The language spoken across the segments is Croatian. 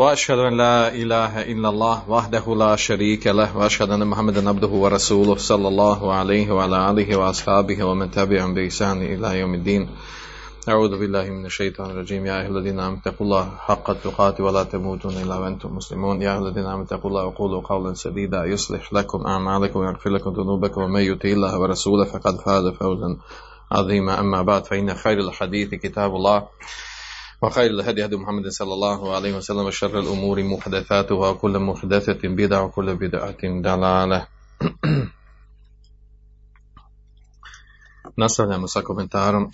وأشهد أن لا إله إلا الله وحده لا شريك له وأشهد أن محمدا عبده ورسوله صلى الله عليه وعلى آله وأصحابه ومن تبعهم بإحسان إلى يوم الدين. أعوذ بالله من الشيطان الرجيم. يا أيها الذين آمنوا اتقوا الله حق التقاته ولا تموتن إلا وأنتم مسلمون. يا أيها الذين آمنوا اتقوا الله وقولوا قولا سديدا يصلح لكم أعمالكم ويغفر لكم ذنوبكم. ومن يطع الله ورسوله فقد فاز فوزا عظيما. أما بعد فإن خير الحديث كتاب الله. وخير الهدي هدي محمد صلى الله عليه وسلم وشر الأمور محدثاتها وكل محدثة بدعة وكل بدعة ضلالة Nastavljamo sa komentarom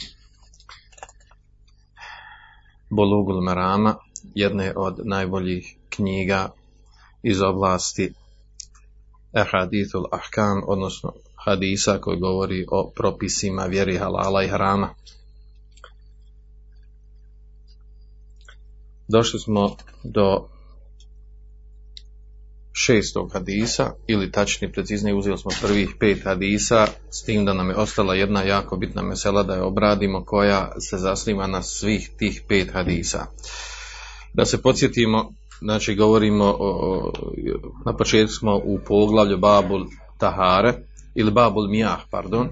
Bolugul Marama, jedne od najboljih knjiga iz oblasti Ehadithul Ahkam, odnosno hadisa koji govori o propisima vjeri halala i harama. Došli smo do šestog hadisa, ili tačnije preciznije uzeli smo prvih pet hadisa, s tim da nam je ostala jedna jako bitna mesela da je obradimo koja se zasniva na svih tih pet hadisa. Da se podsjetimo, znači govorimo o, na početku smo u poglavlju Babul Tahare, ili Babul Mijah, pardon,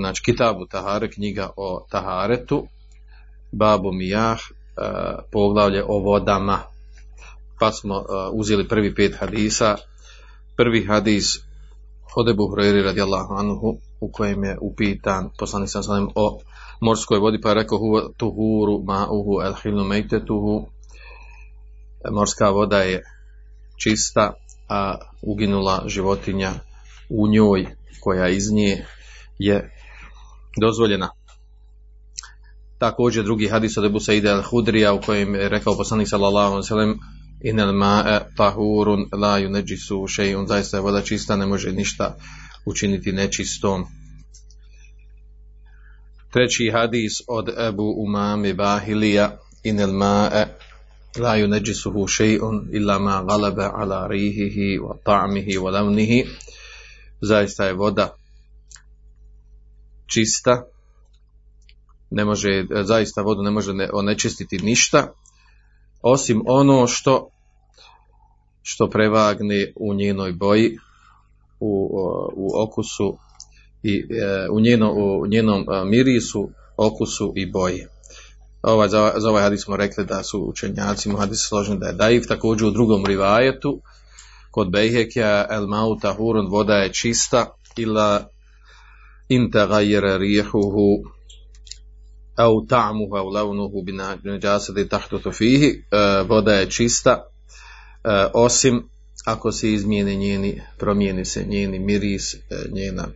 znači Kitabu Tahare, knjiga o Taharetu, Babu Mijah, poglavlje o vodama, pa smo uh, uzeli prvi pet hadisa. Prvi hadis od Ebu Hureyri radijallahu anhu u kojem je upitan poslanik sam o morskoj vodi pa je rekao tuhuru ma'uhu el hilnu mejtetuhu. Morska voda je čista a uginula životinja u njoj koja iz nje je dozvoljena također drugi hadis od Ebu Saida al-Hudrija u kojem je rekao poslanik sallallahu alaihi sallam inel ma'e tahurun la yuneđisu še'un, zaista je voda čista, ne može ništa učiniti nečistom. Treći hadis od Ebu Umami Bahilija inel ma'e la yuneđisuhu še'un illa ma galebe ala rihihi wa ta'mihi wa lavnihi zaista je voda čista ne može, zaista vodu ne može onečistiti ništa osim ono što što prevagne u njenoj boji u, u okusu i u, njeno, u njenom mirisu okusu i boji. Ovaj, za, za ovaj hadis smo rekli da su učenjaci mu hadis složeni da je daif također u drugom rivajetu kod Bejhekja el mauta hurun voda je čista ila intagajere rijehuhu au ta'muhu au launuhu bi najasadi tahtutu fihi voda je čista osim ako se izmijeni njeni promijeni se njeni miris njena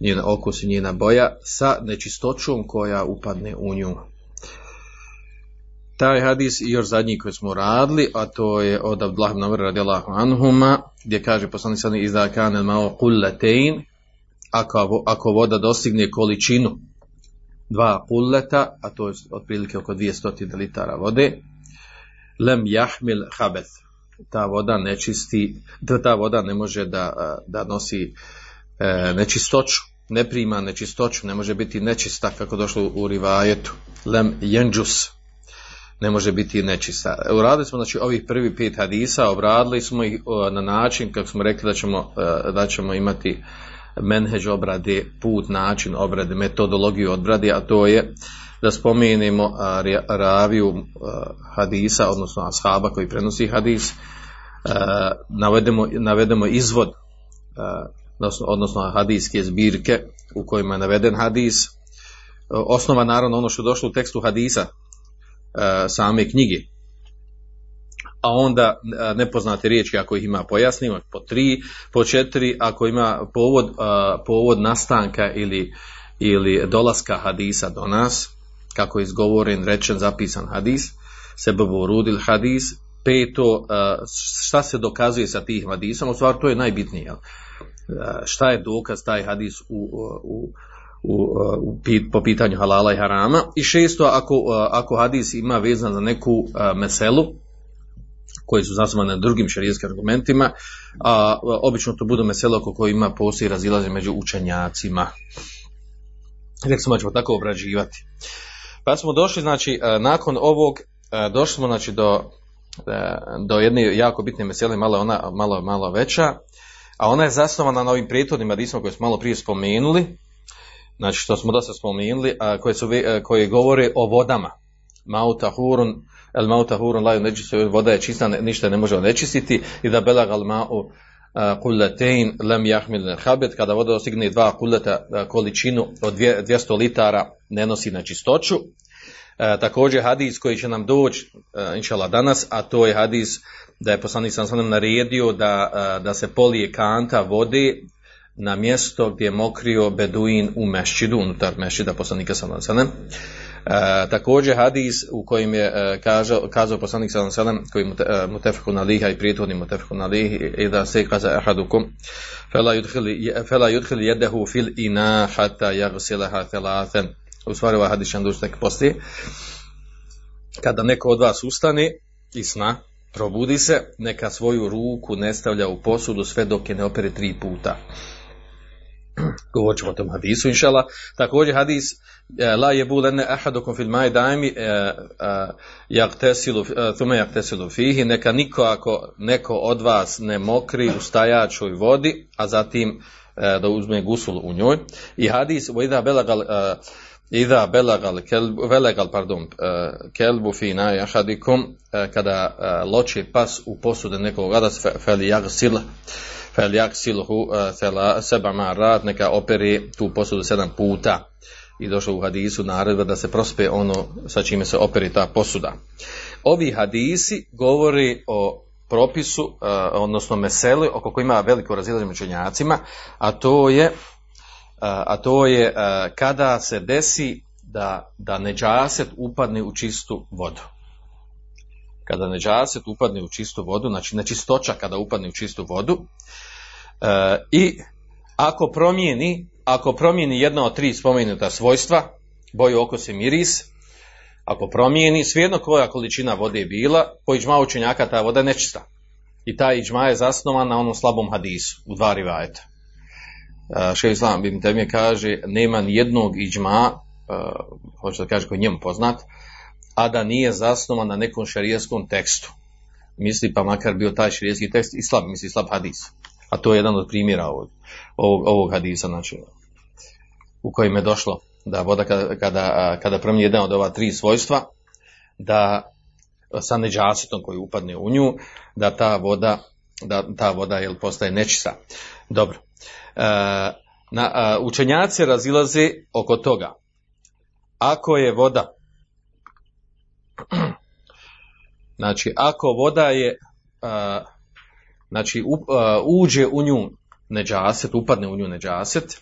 njena okus i njena boja sa nečistoćom koja upadne u nju. Taj hadis i još zadnji koji smo radili, a to je od Abdullah ibn Amr radijallahu anhuma, gdje kaže poslanik sad izda kanel mao kullatein, ako, ako voda dostigne količinu dva kulleta, a to je otprilike oko 200 litara vode, lem jahmil habeth, ta voda ne čisti, ta voda ne može da, da nosi e, nečistoću, ne prima nečistoću, ne može biti nečista kako došlo u rivajetu, lem jenđus, ne može biti nečista. Uradili smo znači ovih prvi pet hadisa, obradili smo ih na način kako smo rekli da ćemo, da ćemo imati menheđ obrade, put, način obrade, metodologiju obrade, a to je da spomenemo raviju hadisa, odnosno ashaba koji prenosi hadis, navedemo, navedemo izvod, odnosno hadijske zbirke u kojima je naveden hadis, osnova naravno ono što je došlo u tekstu hadisa, same knjige. A onda nepoznate riječi ako ih ima pojasnimo po tri, po četiri, ako ima povod, povod nastanka ili, ili dolaska hadisa do nas, kako je izgovoren, rečen, zapisan hadis, sebe rudil hadis, peto, šta se dokazuje sa tih hadisom, u stvari to je najbitnije. Šta je dokaz taj hadis u, u, u, u, po pitanju halala i harama. I šesto, ako, ako hadis ima vezan za neku meselu, koji su zasnovane na drugim šarijetskim argumentima, a obično to budu mesele oko koje ima postoji razilaze među učenjacima. Rekli ćemo tako obrađivati. Pa smo došli, znači, nakon ovog, došli smo, znači, do, do jedne jako bitne mesele, malo ona malo, malo veća, a ona je zasnovana na ovim prethodnim hadisima koje smo malo prije spomenuli, znači što smo dosta spomenuli, a koje, su, koje govore o vodama. Mauta hurun, el mauta hurun laju nečistu, voda je čista, ništa ne može onečistiti i da belag al ma'u kullatein lem jahmil habet, kada voda ostigne dva kulleta količinu od 200 litara ne nosi na čistoću. E, također hadis koji će nam doći inšala danas, a to je hadis da je poslanik sam sam naredio da, da se polije kanta vode na mjesto gdje je mokrio beduin u mešćidu, unutar mešćida poslanika sam sam E, također hadis u kojim je e, kazao, kazao poslanik alejhi ve koji e, mutefeku na liha i prijethodni mutefeku na lihi i da se kaza ahadukum fela yudkhil yadahu fil ina hatta yaghsilaha thalathan. U stvari ovaj hadis doći poslije. Kada neko od vas ustane i sna probudi se neka svoju ruku ne stavlja u posudu sve dok je ne opere tri puta. Govorit ćemo o tom hadisu inšala također hadis Ahadukum fil maj dajmi e, e, jaktesilu, thume jaktesilu fihi, neka niko ako neko od vas ne mokri u stajačoj vodi, a zatim da uzme gusul u njoj. I hadis, ida belagal, Ida belagal, kelbu, velegal, pardon, kelbu fi ahadikum, kada loči pas u posude nekog adas, fel jagsil, fel jagsilhu seba marat, neka operi tu posudu sedam puta i došlo u hadisu naredba da se prospe ono sa čime se operi ta posuda. Ovi hadisi govori o propisu, uh, odnosno meseli, oko koji ima veliko razilaženje učenjacima, a to je, uh, a to je uh, kada se desi da, da neđaset upadne u čistu vodu. Kada neđaset upadne u čistu vodu, znači nečistoća kada upadne u čistu vodu, i ako promijeni ako promijeni jedna od tri spomenuta svojstva, boju, okus i miris, ako promijeni, svejedno koja količina vode je bila, po iđma učenjaka ta voda nečista. I ta iđma je zasnovan na onom slabom hadisu, u dva rivajeta. Uh, Še Islam bim temje kaže, nema ni jednog iđma, uh, hoće da kaže koji njemu poznat, a da nije zasnovan na nekom šarijeskom tekstu. Misli pa makar bio taj šarijeski tekst i slab, misli slab hadis. A to je jedan od primjera ovog, ovog, ovog hadisa, znači u kojim je došlo da voda kada, kada, kada promijeni jedan od ova tri svojstva, da sa neđasetom koji upadne u nju, da ta voda, da ta voda jel, postaje nečista. Dobro. E, na, a, učenjaci razilaze oko toga. Ako je voda, znači ako voda je, a, znači a, uđe u nju neđaset, upadne u nju neđaset,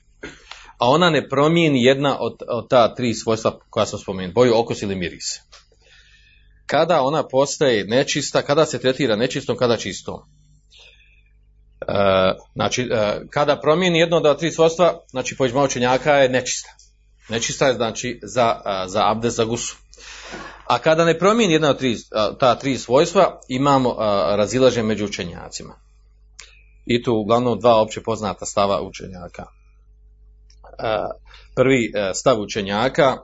a ona ne promijeni jedna od, od ta tri svojstva koja sam spomenuo, boju, okus ili miris. Kada ona postaje nečista, kada se tretira nečistom, kada čistom. E, znači, e, kada promijeni jedno od tri svojstva, znači pođma učenjaka je nečista. Nečista je znači za, za abdes, za gusu. A kada ne promijeni jedna od tri, ta tri svojstva, imamo razilaže među učenjacima. I tu uglavnom dva opće poznata stava učenjaka prvi stav učenjaka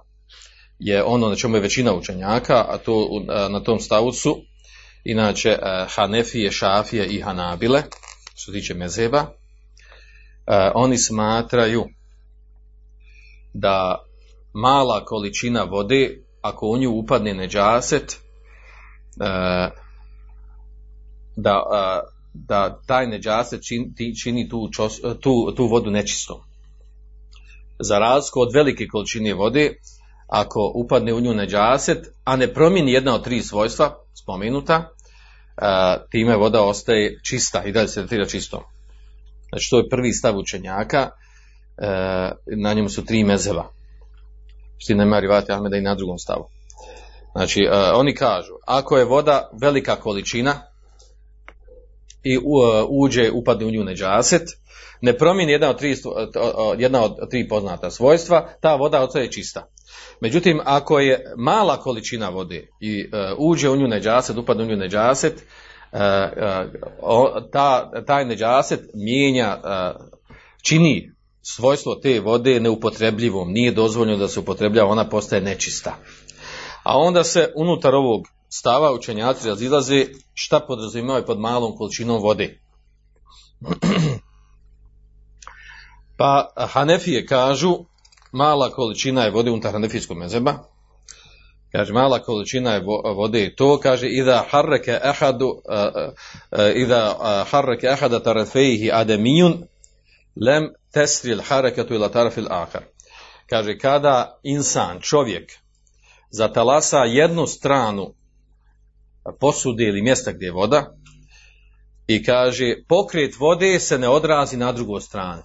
je ono na čemu je većina učenjaka, a to na tom stavu su inače Hanefije, Šafije i Hanabile, što se tiče mezeba, oni smatraju da mala količina vode, ako u nju upadne neđaset, da, da taj neđaset čini, tu, tu, tu vodu nečistom za razliku od velike količine vode, ako upadne u nju neđaset, a ne promijeni jedna od tri svojstva spomenuta, time voda ostaje čista i dalje se tretira čistom. Znači to je prvi stav učenjaka, na njemu su tri mezeva. Što nema rivati Ahmeda i na drugom stavu. Znači oni kažu, ako je voda velika količina i uđe, upadne u nju neđaset, ne promijeni jedna od tri, jedna od tri poznata svojstva, ta voda ostaje čista. Međutim, ako je mala količina vode i uđe u nju neđaset, upadne u nju neđaset, ta, taj neđaset mijenja, čini svojstvo te vode neupotrebljivom, nije dozvoljeno da se upotrebljava, ona postaje nečista. A onda se unutar ovog stava učenjaci razilaze šta podrazumijevaju pod malom količinom vode. pa Hanefije kažu mala količina je vode unutar Hanefijskog mezeba. Kaže, mala količina je vode to, kaže, ida harreke ahadu, ida harreke ahada tarafejhi ademijun, lem tesril hareketu ila tarafil akar. Kaže, kada insan, čovjek, zatalasa jednu stranu posude ili mjesta gdje je voda i kaže, pokret vode se ne odrazi na drugoj strani.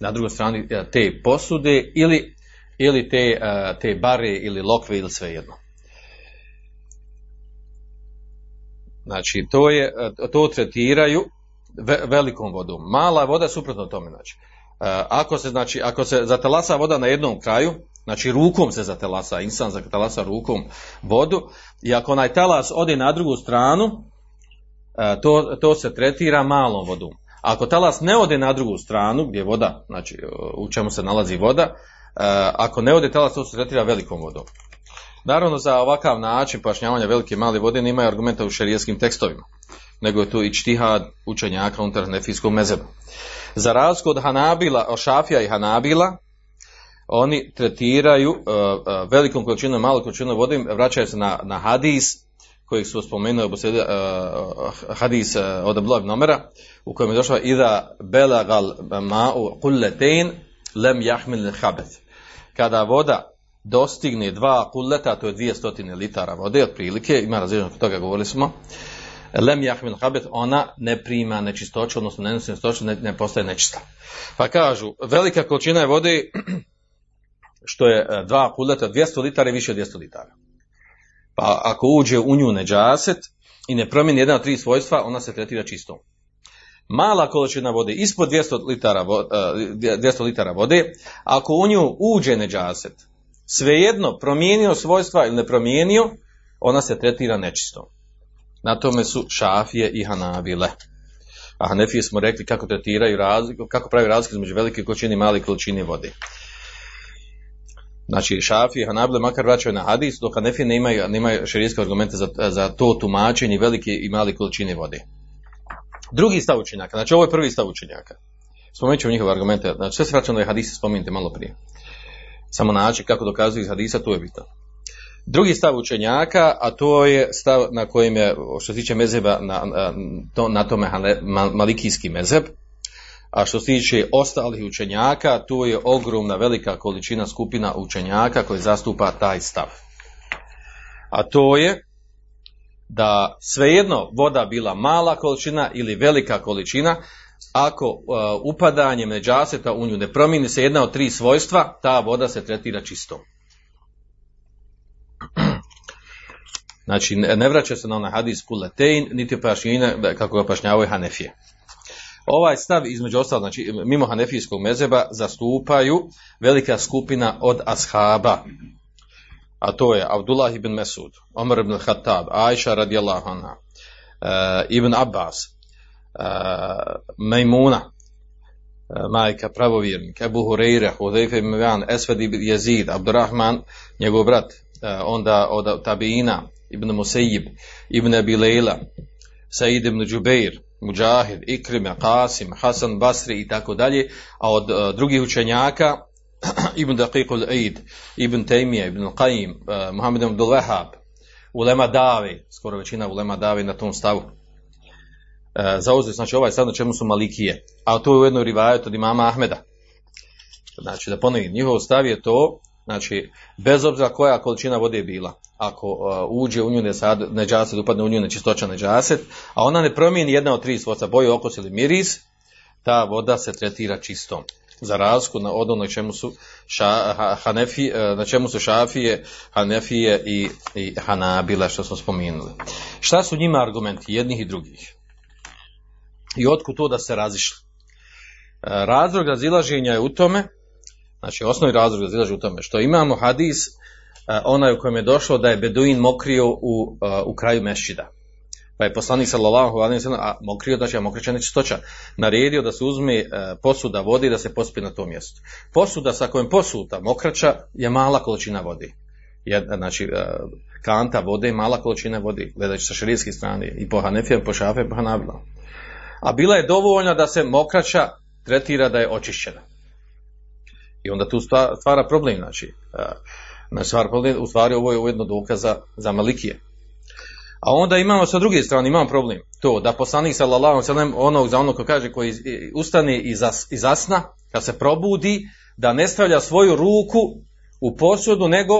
Na drugoj strani e, te posude ili, ili te, e, te bare ili lokve ili svejedno. Znači, to, je, e, to tretiraju velikom vodom. Mala voda suprotno tome. Znači. Ako se, znači, ako se zatalasa voda na jednom kraju, znači rukom se zatelasa, insan zatelasa rukom vodu i ako onaj talas ode na drugu stranu, to, to se tretira malom vodom. Ako talas ne ode na drugu stranu, gdje je voda, znači u čemu se nalazi voda, ako ne ode talas, to se tretira velikom vodom. Naravno, za ovakav način pojašnjavanja velike i male vode nemaju argumenta u šerijskim tekstovima, nego je to i čtihad učenjaka unutar nefijskog mezeba. Za razliku od Hanabila, Šafija i Hanabila, oni tretiraju uh, velikom količinom, malom količinom vode, vraćaju se na, na hadis kojeg su spomenuli uh, hadis od Abdullah Nomera, u kojem je došlo ida belagal ma'u kulletein lem jahmil habet. Kada voda dostigne dva kulleta, to je 200 litara vode, otprilike, ima različno toga govorili smo, lem jahmil habet, ona ne prima nečistoću, odnosno ne nosi nečistoću, ne, ne postaje nečista. Pa kažu, velika količina je vode što je e, dva kulleta 200 litara i više od 200 litara. Pa ako uđe u nju neđaset i ne promijeni jedan od tri svojstva, ona se tretira čistom. Mala količina vode ispod 200 litara, 200 e, litara vode, ako u nju uđe neđaset, svejedno promijenio svojstva ili ne promijenio, ona se tretira nečistom. Na tome su šafije i hanabile. A hanefije smo rekli kako tretiraju razliku, kako pravi razliku između velike količine i male količine vode. Znači šafi i hanabile makar vraćaju na hadis, dok hanefi nemaju, nemaju šerijske argumente za, za to tumačenje velike i male količine vode. Drugi stav učenjaka, znači ovo je prvi stav učenjaka. Spomenut ćemo njihove argumente, znači sve se vraća na hadise, spominjte malo prije. Samo način kako dokazuju iz hadisa, to je bitno. Drugi stav učenjaka, a to je stav na kojem je, što se tiče mezeba, na, to, na tome malikijski mezeb, a što se tiče ostalih učenjaka, tu je ogromna velika količina skupina učenjaka koji zastupa taj stav. A to je da svejedno voda bila mala količina ili velika količina, ako uh, upadanjem neđaseta u nju ne promijeni se jedna od tri svojstva, ta voda se tretira čistom. Znači, ne vraća se na onaj hadis kuletein, niti pašnjina, kako ga pašnjavaju Hanefije. Ovaj stav između ostalog, znači mimo Hanefijskog mezeba zastupaju velika skupina od ashaba. A to je Abdullah ibn Mesud, Omar ibn Khattab, Aisha radijallahu anha, uh, Ibn Abbas, uh, Mejmuna, uh, majka pravovjernik, Ebu Hureyre, Hudejfe ibn Mijan, Esved ibn Jezid, Abdurrahman, njegov brat, onda od Tabiina, Ibn Musejib, Ibn Abi Said ibn Džubeir, Mujahid, Ikrime, Qasim, Hasan Basri i tako dalje, a od uh, drugih učenjaka Ibn Daqiqul Eid, Ibn Taymiya, Ibn Qayyim, uh, Muhammed Abdul Wahab, Ulema Davi, skoro većina Ulema Davi na tom stavu. Uh, zauzeli, znači ovaj stav na čemu su Malikije, a to je u jednoj rivajetu od imama Ahmeda. Znači da ponovim, njihov stav je to, znači bez obzira koja količina vode je bila, ako uh, uđe u nju neđaset, upadne u nju nečistoća neđaset, a ona ne promijeni jedna od tri svojstva, boju, okus ili miris, ta voda se tretira čistom. Za razliku na od na čemu su ša, hanefi, na čemu su šafije, hanefije i, i hanabile što smo spomenuli. Šta su njima argumenti jednih i drugih? i otkud to da se razišli. E, razlog razilaženja je u tome, znači osnovni razlog razilaženja u tome, što imamo hadis, e, onaj u kojem je došlo da je Beduin mokrio u, e, u kraju mešćida. Pa je poslanik sallallahu alejhi ve a mokrio znači a mokraća nečistoća naredio da se uzme posuda vode da se pospi na tom mjestu. Posuda sa kojom posuta mokraća je mala količina vode. Jedna, znači kanta vode, mala količina vode, gledajući sa širijske strane i po Hanefijama, po Šafe, po. A bila je dovoljna da se mokraća tretira da je očišćena. I onda tu stvara problem, znači, znači stvara problem, u stvari ovo je ujedno dokaz za, Malikije. A onda imamo sa druge strane, imamo problem, to da poslanik sallallahu sallam onog za onog ko kaže koji ustane iz, iz asna, kad se probudi, da ne stavlja svoju ruku u posudu, nego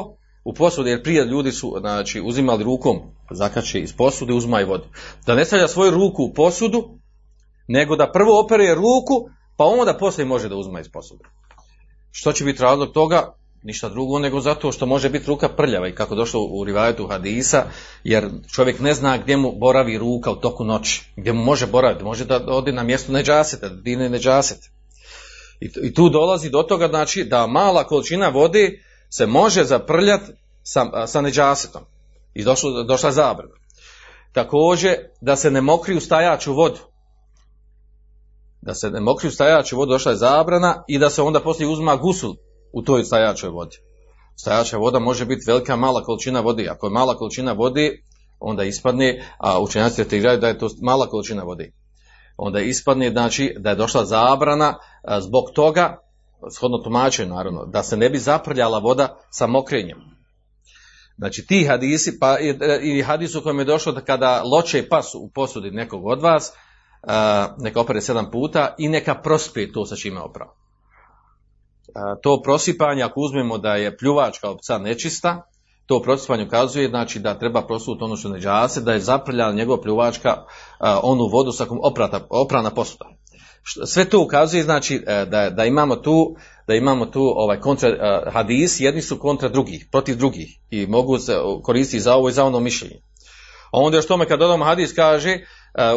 u posudu, jer prije ljudi su znači, uzimali rukom, zakače iz posude, uzmaju vodu. Da ne stavlja svoju ruku u posudu, nego da prvo opere ruku, pa onda poslije može da uzme iz posude. Što će biti razlog toga? Ništa drugo nego zato što može biti ruka prljava i kako došlo u rivajetu hadisa, jer čovjek ne zna gdje mu boravi ruka u toku noći, gdje mu može boraviti, može da ode na mjesto neđasete, da dine neđasete. I, I tu dolazi do toga znači da mala količina vode se može zaprljati sa, sa neđasetom. I došlo, došla zabrana. Također da se ne mokri u stajaču vodu da se ne mokri u stajačoj vodi došla je zabrana i da se onda poslije uzma gusul u toj stajačoj vodi. Stajača voda može biti velika mala količina vode. Ako je mala količina vode, onda ispadne, a učenjaci tretiraju da je to mala količina vode. Onda ispadne, znači, da je došla zabrana zbog toga, shodno tumačenju naravno, da se ne bi zaprljala voda sa mokrenjem. Znači ti hadisi, pa i, i hadis u kojem je došlo da kada loče pas u posudi nekog od vas, neka opere sedam puta i neka prospe to sa čime oprao. To prosipanje, ako uzmemo da je pljuvačka od psa nečista, to prosipanje ukazuje znači da treba prosuti ono što neđase, da je zaprljala njegova pljuvačka onu vodu sa kom oprata, oprana posuda. Sve to ukazuje znači e, da, da imamo tu da imamo tu ovaj kontra hadis, jedni su kontra drugih, protiv drugih i mogu se koristiti za ovo i za ono mišljenje. A onda još tome kad dodamo hadis kaže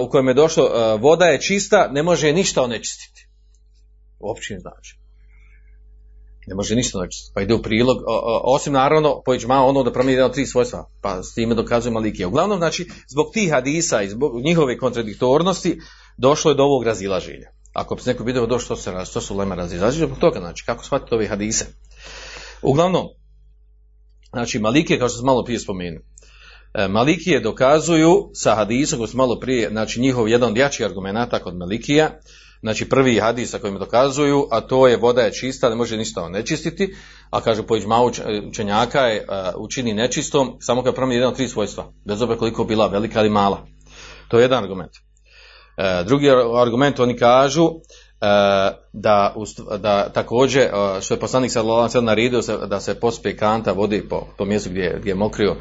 u kojem je došlo voda je čista, ne može ništa onečistiti. Uopće ne znači. Ne može ništa onečistiti. Pa ide u prilog, osim naravno, pojić malo ono da promijeni jedan tri svojstva, pa s time dokazuje Malikije. Uglavnom, znači, zbog tih hadisa i zbog njihove kontradiktornosti, došlo je do ovog razilaženja. Ako bi se neko video došlo, što, se, što su lema razilaženja, zbog toga, znači, kako shvatiti ove hadise. Uglavnom, znači, Malike, kao što sam malo prije spomenuo, E, Malikije dokazuju sa hadisom koji su malo prije, znači njihov jedan od jačih argumenata kod Malikija, znači prvi hadis sa kojim dokazuju, a to je voda je čista, ne može ništa nečistiti, a kaže po učenjaka je uh, učini nečistom samo kad promijeni jedan od tri svojstva, bez obzira koliko bila velika ili mala. To je jedan argument. Uh, drugi argument oni kažu da, da također što je poslanik alejhi naredio da se pospe kanta vodi po, po mjestu gdje, gdje je mokrio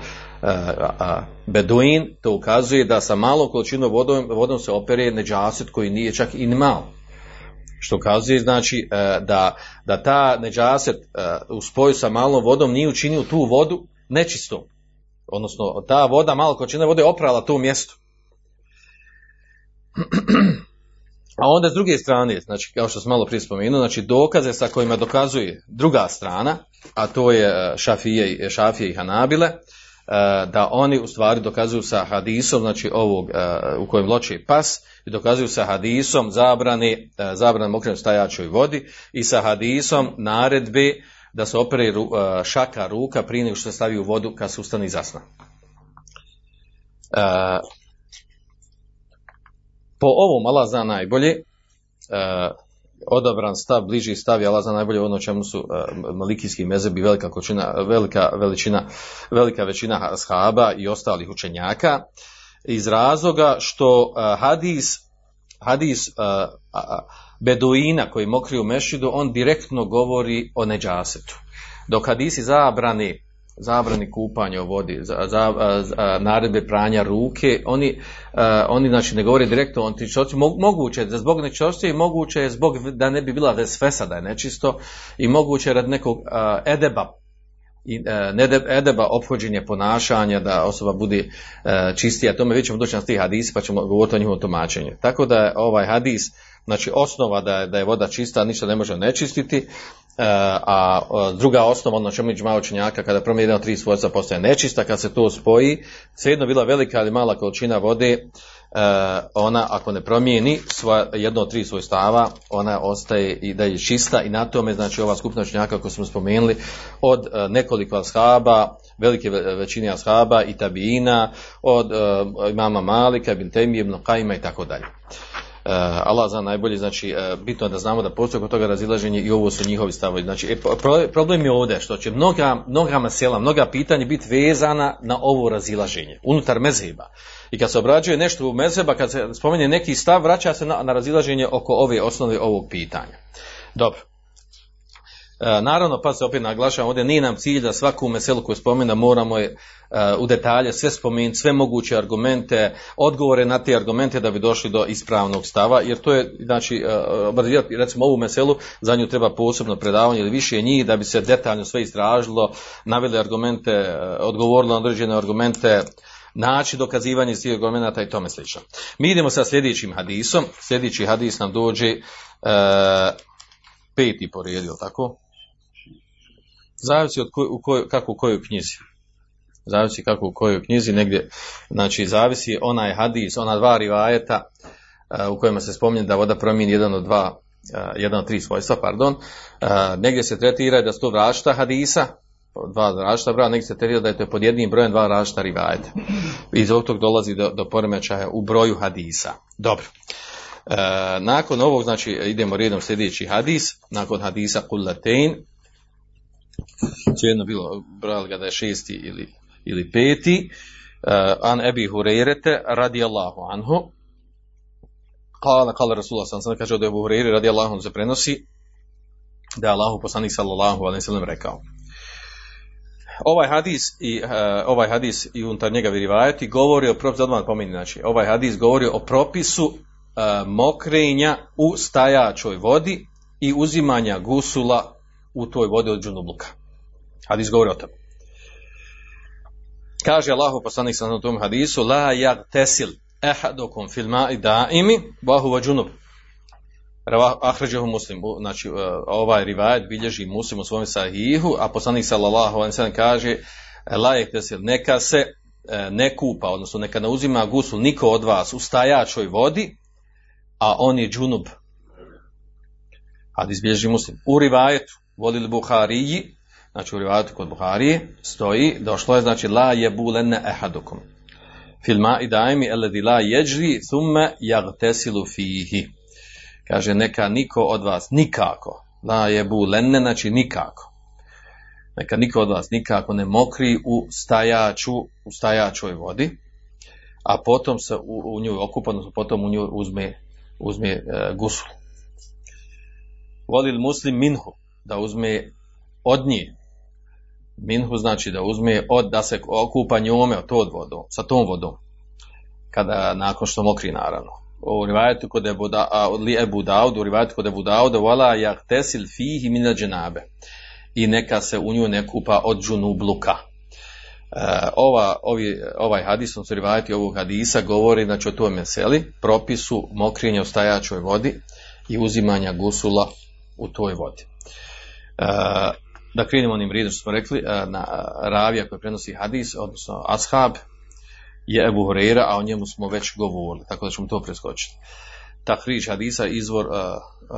beduin, to ukazuje da sa malom količinom vodom, vodom se opere neđaset koji nije čak i malo. Što ukazuje znači da, da ta neđaset u spoju sa malom vodom nije učinio tu vodu nečistom. Odnosno ta voda, malo količina vode oprala to mjesto. A onda s druge strane, znači kao što sam malo prije spomenuo, znači dokaze sa kojima dokazuje druga strana, a to je šafije, šafije i hanabile, da oni u stvari dokazuju sa hadisom, znači ovog e, u kojem loči pas, i dokazuju sa hadisom zabrani, zabrani mokrenju stajačoj vodi i sa hadisom naredbe da se opere šaka ruka prije nego što se stavi u vodu kad se ustane iz zasna. Po ovom Allah zna najbolje, odabran stav, bliži stav Allah zna najbolje ono čemu su uh, malikijski mezebi, velika, kočina, velika, veličina, velika većina shaba i ostalih učenjaka, iz razloga što uh, hadis, hadis uh, Beduina koji u mešidu, on direktno govori o neđasetu. Dok hadisi zabrani zabrani kupanja u vodi, za, za, za, naredbe pranja ruke, oni, oni znači ne govore direktno o nečistosti, moguće da zbog nečistosti i moguće je zbog da ne bi bila vesvesa da je nečisto i moguće radi nekog edeba i e, edeba ophođenje ponašanja, da osoba bude čistija, tome već ćemo doći na tih hadisi pa ćemo govoriti o njihovom tumačenju. Tako da je ovaj hadis, znači osnova da je, da je voda čista, ništa ne može nečistiti, e, a e, druga osnova, ono čemu ići malo učenjaka, kada promijeni jedan od tri svojstva postaje nečista, kad se to spoji, svejedno bila velika ili mala količina vode, e, ona ako ne promijeni svoja, jedno od tri svojstava, ona ostaje i da je čista i na tome, znači ova skupina učenjaka kako smo spomenuli, od nekoliko ashaba, velike ve- većine ashaba i tabiina, od imama Malika, Ibn Temije, Ibn Qajima i tako dalje. Uh, Allah zna najbolje, znači uh, bitno je da znamo da postoje kod toga razilaženje i ovo su njihovi stavovi. Znači e, pro- problem je ovdje što će mnoga, mnoga mesela, mnoga pitanja biti vezana na ovo razilaženje unutar mezheba. I kad se obrađuje nešto u mezheba, kad se spominje neki stav, vraća se na, na razilaženje oko ove osnove ovog pitanja. Dobro. E, naravno, pa se opet naglašavam, ovdje nije nam cilj da svaku meselu koju spomena moramo je e, u detalje sve spomenuti, sve moguće argumente, odgovore na te argumente da bi došli do ispravnog stava, jer to je, znači, e, recimo ovu meselu, za nju treba posebno predavanje ili više njih da bi se detaljno sve istražilo, naveli argumente, odgovorilo na određene argumente, način dokazivanja iz tih argumenata i tome slično. Mi idemo sa sljedećim hadisom, sljedeći hadis nam dođe e, peti po redu, tako? Zavisi od koj, u koj, kako u kojoj knjizi. Zavisi kako u kojoj knjizi, negdje, znači zavisi onaj hadis, ona dva rivajeta uh, u kojima se spominje da voda promijeni jedan od dva, uh, jedan od tri svojstva, pardon, uh, negdje se tretira da su to različita hadisa, dva različita broja, negdje se tretira da je to pod jednim brojem dva različita rivajeta. I zbog tog dolazi do, do poremećaja u broju hadisa. Dobro. E, nakon ovog, znači, idemo redom sljedeći hadis, nakon hadisa kullatein, jedno bilo, brali ga da je šesti ili, ili peti, uh, an ebi hurejrete radijallahu anhu, kala, kala Rasulullah sam sam kaže od Ebu Hureyre radijallahu anhu se prenosi, da je Allahu poslanik sallallahu alaihi sallam rekao. Ovaj hadis i uh, ovaj hadis i unutar njega rivajeti govori o propisu, odmah pomeni, znači, ovaj hadis govori o propisu uh, mokrenja u stajačoj vodi i uzimanja gusula u toj vodi od džunubluka. Hadis govori o tome. Kaže Allahu poslanik sa na tom hadisu la yagtasil ahadukum fil ma'i da'imi wa huwa junub. Ahređehu muslim, znači ovaj rivajet bilježi muslim u svom sahihu, a poslanik sallallahu alaihi kaže la yagtasil, neka se ne kupa, odnosno neka ne uzima gusul niko od vas u stajačoj vodi, a on je džunub. Hadis bilježi muslim. U rivajetu, volili Buhariji, znači u rivatu kod Buharije stoji, došlo je znači la jebulenne ehadukum. Filma i dajmi eledi la jeđri thumme jagtesilu fihi. Kaže neka niko od vas nikako, la jebulenne znači nikako. Neka niko od vas nikako ne mokri u stajaču, u stajačoj vodi, a potom se u, u nju okupa, odnosno potom u nju uzme, uzme e. Volil muslim minhu, da uzme od nje, minhu znači da uzme od da se okupa njome od tod vodom, sa tom vodom. Kada nakon što mokri naravno. U rivajetu kod Ebu da, li Ebu Daud, u rivajetu kod Ebu Daud, wala yagtasil fihi min dženabe. I neka se u nju ne kupa od džunubluka. E, ova, ovi, ovaj hadis, su rivajeti ovog hadisa, govori znači o tome meseli, propisu mokrinja u stajačoj vodi i uzimanja gusula u toj vodi. E, da krenemo onim redom što smo rekli, na ravija koji prenosi hadis, odnosno ashab, je Ebu Horeira, a o njemu smo već govorili, tako da ćemo to preskočiti. Tahriž hadisa, izvor,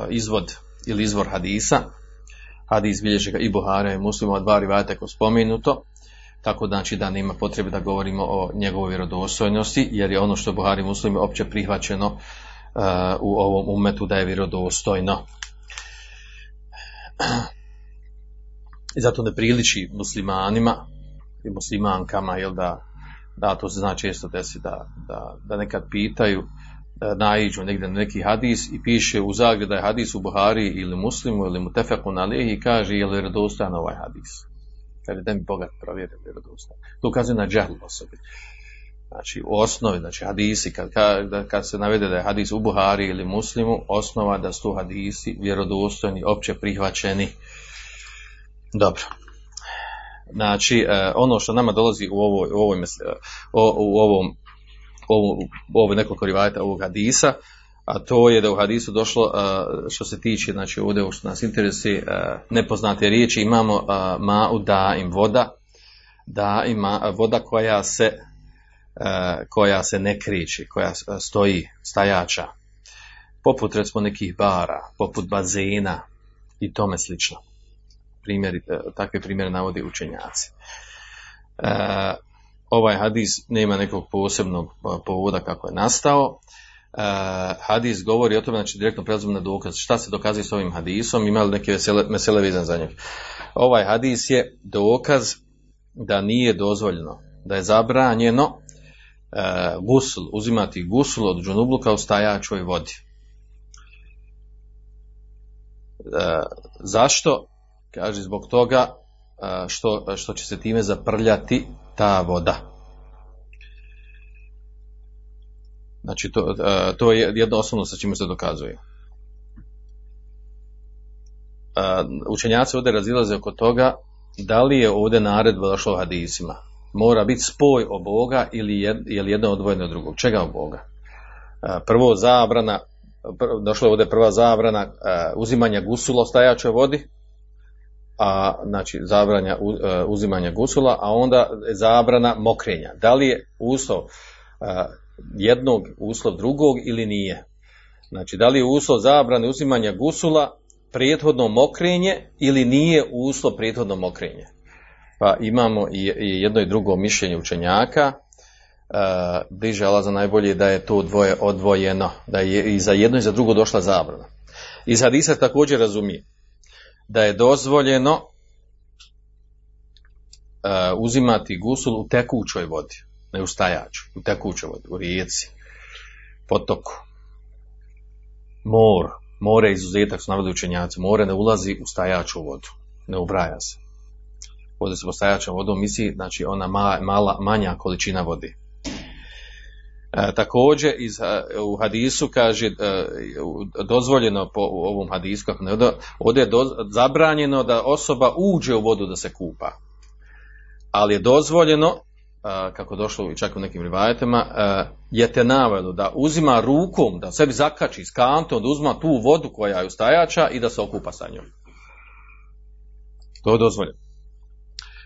izvod ili izvor hadisa, hadis bilježi ga i Buhara i muslima, dva rivajata kao spomenuto, tako znači da nema potrebe da govorimo o njegovoj vjerodostojnosti, jer je ono što Buhari i muslimi opće prihvaćeno u ovom umetu da je vjerodostojno. I zato ne priliči muslimanima i muslimankama, jel da, da to se zna često desi da, da, da nekad pitaju, da naiđu negdje na neki hadis i piše u Zagrebu da je hadis u Buhari ili muslimu ili mu tefekun alihi i kaže je li ovaj hadis. Kaže da mi Boga provjeri vjerodostojan. To ukazuje na džahl osobi. Znači u osnovi, znači hadisi, kad, kad, kad se navede da je hadis u Buhari ili muslimu, osnova da su hadisi vjerodostojni, opće prihvaćeni, Dobro. Znači, e, ono što nama dolazi u ovoj, u ovoj, o- u ovom, u ovoj nekoliko rivajeta ovog hadisa, a to je da u hadisu došlo, e, što se tiče, znači ovdje ovo što nas interesuje, e, nepoznate riječi, imamo e, ma u da im voda, da ima voda koja se, e, koja se ne kriči, koja stoji, stajača, poput recimo nekih bara, poput bazena i tome slično. Primjeri, e, takve primjere navode učenjaci. E, ovaj hadis nema nekog posebnog e, povoda kako je nastao. E, hadis govori o tome, znači direktno prelazimo na dokaz. Šta se dokazuje s ovim hadisom? Ima li neke vesele, mesele vezane za njeg? Ovaj hadis je dokaz da nije dozvoljeno, da je zabranjeno e, gusul, uzimati gusul od džunubluka u stajačoj vodi. E, zašto? Kaže zbog toga što, što će se time zaprljati ta voda. Znači to, to je jedno osnovno sa čime se dokazuje. Učenjaci ovdje razilaze oko toga da li je ovdje naredba došla u hadisima. Mora biti spoj o Boga ili je, jedno odvojeno od drugog. Čega o Boga? Prvo zabrana, došla je ovdje prva zabrana uzimanja gusula u stajačoj vodi, a znači zabranja e, uzimanja gusula, a onda zabrana mokrenja. Da li je uslov e, jednog uslov drugog ili nije? Znači, da li je uslov zabrane uzimanja gusula prethodno mokrenje ili nije uslov prethodno mokrenje? Pa imamo i, jedno i drugo mišljenje učenjaka, uh, bliže Allah za najbolje da je to dvoje odvojeno, da je i za jedno i za drugo došla zabrana. Iz hadisa također razumije da je dozvoljeno uh, uzimati gusul u tekućoj vodi, ne u stajaču, u tekućoj vodi, u rijeci, potoku, mor, more je izuzetak su naveli učenjaci, more ne ulazi u stajaču vodu, ne ubraja se. Ovdje se po stajačom vodom misli, znači ona ma, mala, manja količina vode. E, također iz, e, u hadisu kaže e, dozvoljeno po ovom hadisu kako ne ovdje, je doz- zabranjeno da osoba uđe u vodu da se kupa. Ali je dozvoljeno kako došlo čak u nekim rivajetima je te navelo da uzima rukom da sebi zakači s kantom da uzma tu vodu koja je ustajača i da se okupa sa njom. To je dozvoljeno.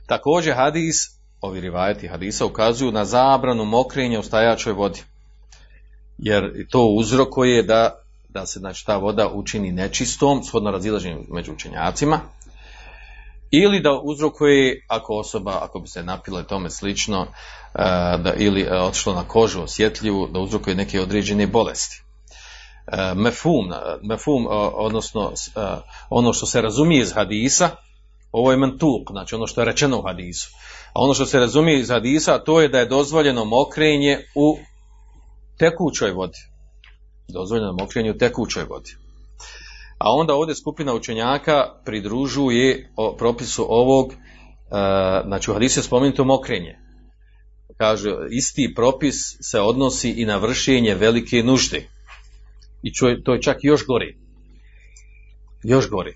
Također hadis ovi rivajeti hadisa ukazuju na zabranu mokrenja u stajačoj vodi. Jer to uzrokuje da, da se znači, ta voda učini nečistom, shodno razilaženju među učenjacima, ili da uzrokuje, ako osoba, ako bi se napila tome slično, e, da, ili e, otišlo na kožu osjetljivu, da uzrokuje neke određene bolesti. E, Mefum, mefum, odnosno ono što se razumije iz hadisa, ovo je mentuk, znači ono što je rečeno u hadisu. A ono što se razumije iz hadisa, to je da je dozvoljeno mokrenje u tekućoj vodi. Dozvoljeno mokrenje u tekućoj vodi. A onda ovdje skupina učenjaka pridružuje o propisu ovog, e, znači u hadisu je spomenuto mokrenje. Kaže, isti propis se odnosi i na vršenje velike nužde. I to je čak još gori. Još gori.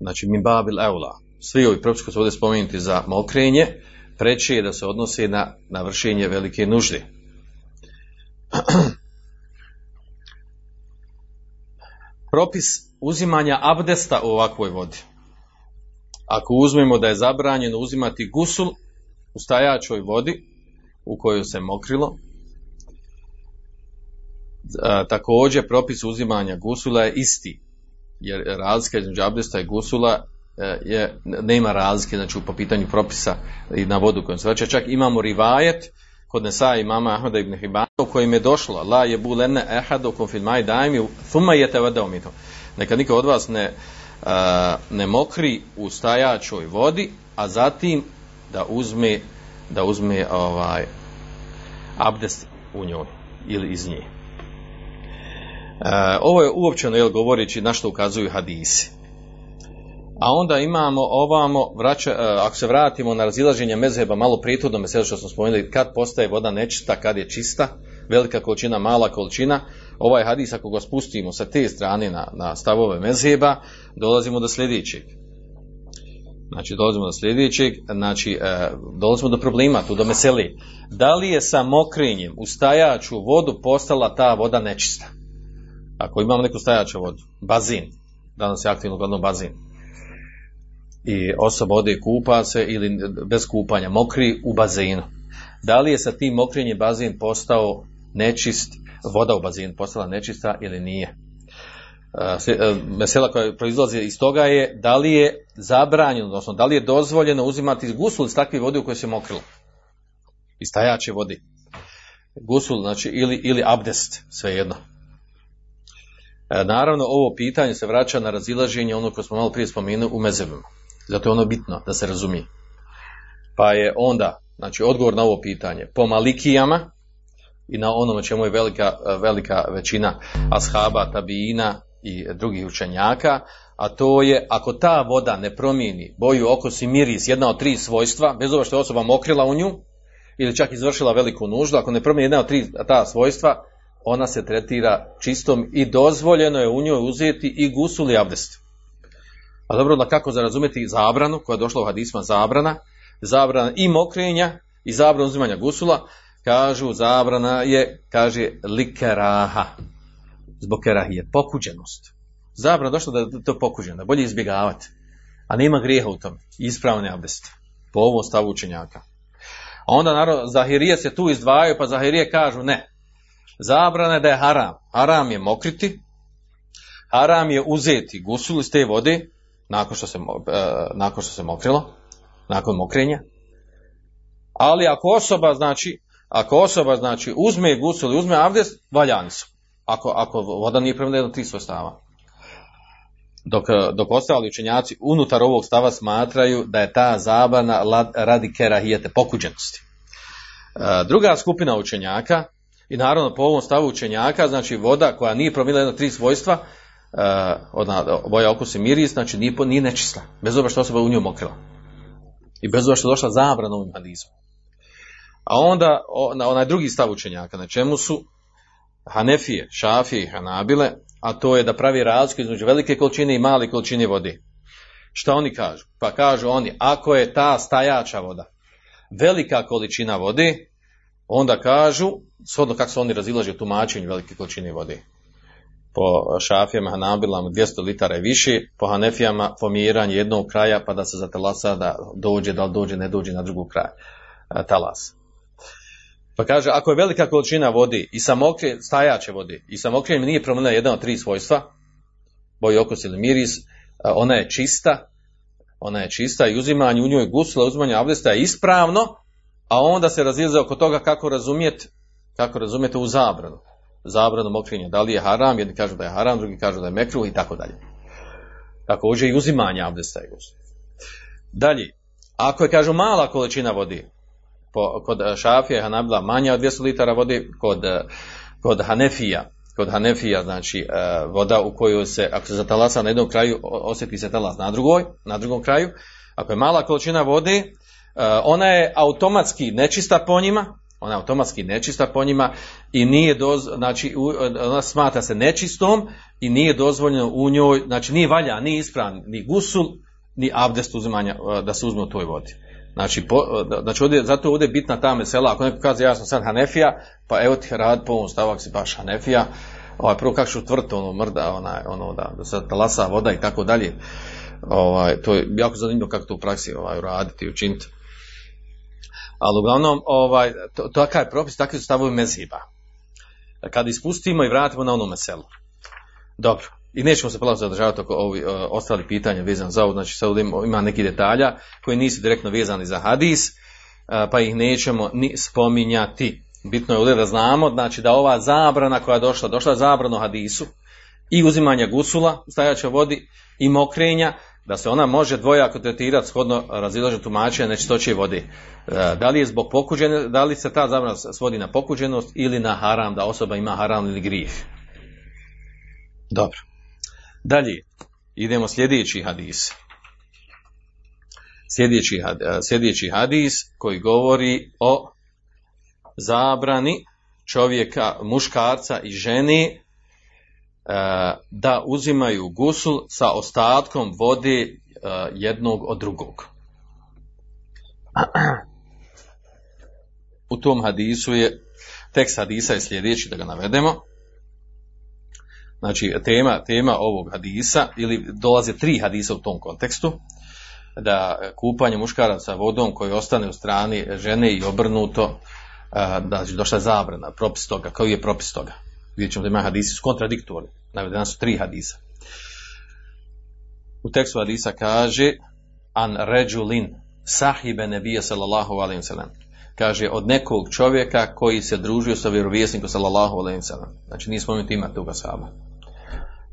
Znači, min babil eula. Svi ovi propisi koji su ovdje spomenuti za mokrenje, preče je da se odnosi na, na vršenje velike nužde. Propis uzimanja abdesta u ovakvoj vodi. Ako uzmemo da je zabranjeno uzimati gusul u stajačoj vodi u kojoj se mokrilo, a, također propis uzimanja gusula je isti, jer razlika između abdesta i gusula je, nema razlike znači, po pitanju propisa i na vodu kojom se vraća. Čak imamo rivajet kod Nesa mama Ahmeda ibn Hibana u kojem je došlo la je bulene ehadu kom fil maj dajmi thumma yatawadda mito. Neka niko od vas ne, a, ne mokri u stajačoj vodi, a zatim da uzme da uzme ovaj abdest u njoj ili iz nje. E, ovo je uopćeno jel, govoreći na što ukazuju hadisi. A onda imamo ovamo, vraća, e, ako se vratimo na razilaženje mezheba, malo prijethodno meselo što smo spomenuli, kad postaje voda nečista, kad je čista, velika količina, mala količina, ovaj hadis ako ga spustimo sa te strane na, na stavove mezheba, dolazimo do sljedećeg. Znači, dolazimo do sljedećeg, znači, e, dolazimo do problema, tu do meseli. Da li je sa mokrenjem u stajaću vodu postala ta voda nečista? Ako imamo neku stajaću vodu, bazin, danas je aktivno uglavnom bazin, i osoba ode kupa se ili bez kupanja, mokri u bazinu. Da li je sa tim mokrenjem bazin postao nečist, voda u bazinu postala nečista ili nije? E, mesela koja proizlazi iz toga je da li je zabranjeno, odnosno da li je dozvoljeno uzimati gusul iz takve vode u kojoj se mokrilo. Iz tajače vodi. Gusul, znači, ili, ili abdest, svejedno. E, naravno, ovo pitanje se vraća na razilaženje ono koje smo malo prije spomenuli u mezebima. Zato je ono bitno da se razumije. Pa je onda, znači, odgovor na ovo pitanje po malikijama i na onome čemu je velika, velika većina ashaba, tabijina i drugih učenjaka, a to je ako ta voda ne promijeni boju, okus i miris, jedna od tri svojstva, bez obzira što je osoba mokrila u nju, ili čak izvršila veliku nuždu, ako ne promijeni jedna od tri ta svojstva, ona se tretira čistom i dozvoljeno je u njoj uzeti i gusul i abdest. A dobro, da kako zarazumjeti zabranu, koja je došla u hadisma zabrana, zabrana i mokrenja i zabrana uzimanja gusula, kažu zabrana je, kaže likeraha, zbog kerahije, pokuđenost. Zabrana došla da je to pokuđeno, da bolje izbjegavati. A nema grijeha u tom. Ispravni abdest. Po ovom stavu učenjaka. A onda naravno Zahirije se tu izdvajaju, pa Zahirije kažu ne. Zabrana je da je haram. Haram je mokriti, haram je uzeti gusul iz te vode, nakon što se, e, nakon što se mokrilo, nakon mokrenja. Ali ako osoba, znači, ako osoba, znači, uzme gusul i uzme abdest, valjani su. Ako, ako voda nije premljena tri svojstava. Dok, dok ostali učenjaci unutar ovog stava smatraju da je ta zabana radi kerahijete, pokuđenosti. E, druga skupina učenjaka, i naravno po ovom stavu učenjaka, znači voda koja nije promijenila tri svojstva, uh, od boja okus miris, znači nije, nije nečista, bez obzira što osoba u nju mokrila. I bez obzira što je došla zabrana ovim hadizmom. A onda na onaj drugi stav učenjaka, na čemu su Hanefije, Šafije i Hanabile, a to je da pravi razliku između velike količine i male količine vode. Šta oni kažu? Pa kažu oni, ako je ta stajača voda velika količina vode, onda kažu, shodno kako se oni razilaže u tumačenju velike količine vode. Po šafijama, hanabilama 200 litara i više, po hanefijama pomiranje jednog kraja pa da se zatelasa da dođe, da li dođe, ne dođe na drugu kraj talasa. Pa kaže, ako je velika količina vodi i samokre, stajače vodi i samokrijem nije promijenila jedan od tri svojstva, boj okus ili miris, ona je čista, ona je čista i uzimanje u njoj gusla, uzimanje abdesta je ispravno, a onda se razilaze oko toga kako razumjeti kako razumijete u zabranu. Zabranu mokrenja. Da li je haram, jedni kažu da je haram, drugi kažu da je mekruh i tako dalje. Također i uzimanje abdesta je Dalje, ako je kažu mala količina vodi, po, kod Šafija Hanabila manja od 200 litara vode, kod, kod Hanefija, kod Hanefija, znači e, voda u kojoj se, ako se zatalasa na jednom kraju, osjeti se talas na drugoj, na drugom kraju, ako je mala količina vode, ona je automatski nečista po njima, ona je automatski nečista po njima i nije doz, znači ona smatra se nečistom i nije dozvoljeno u njoj, znači nije valja, ni ispravan, ni gusul, ni abdest uzimanja e, da se uzme u toj vodi. Znači, po, znači ovdje, zato ovdje je bitna ta mesela, ako neko kaže ja sam sad Hanefija, pa evo ti rad po ovom stavak si baš Hanefija, ovaj, prvo kako tvrto ono mrda, onaj, ono da, da se talasa voda i tako dalje. Ovaj, to je jako zanimljivo kako to u praksi ovaj, uraditi i učiniti. Ali uglavnom, ovaj, to, takav je propis, takvi su stavovi meziba. Kad ispustimo i vratimo na onu meselu. Dobro. I nećemo se polako zadržavati oko ovi, uh, ostali pitanja vezan za ovo, znači sad ima neki detalja koji nisu direktno vezani za hadis, uh, pa ih nećemo ni spominjati. Bitno je ovdje da znamo, znači da ova zabrana koja je došla, došla je zabrano hadisu i uzimanja gusula, stajaća vodi i mokrenja, da se ona može dvojako tretirati shodno razilaže tumačenja nečistoće vode. Uh, da li je zbog pokuđene, da li se ta zabrana svodi na pokuđenost ili na haram, da osoba ima haram ili grijeh. Dobro. Dalje, idemo sljedeći hadis. Sljedeći, sljedeći hadis koji govori o zabrani čovjeka, muškarca i žene da uzimaju gusul sa ostatkom vode jednog od drugog. U tom hadisu je, tekst hadisa je sljedeći da ga navedemo. Znači, tema, tema ovog hadisa, ili dolaze tri hadisa u tom kontekstu, da kupanje muškaraca vodom koji ostane u strani žene i obrnuto, da će došla zabrana, propis toga, koji je propis toga. Vidjet ćemo da ima hadisi su kontradiktorni, navedena su tri hadisa. U tekstu hadisa kaže an ređulin sahibe nebija sallallahu alaihi sallam. Kaže od nekog čovjeka koji se družio sa vjerovjesnikom sallallahu alaihi sallam. Znači nismo spomenuti ima toga sahaba.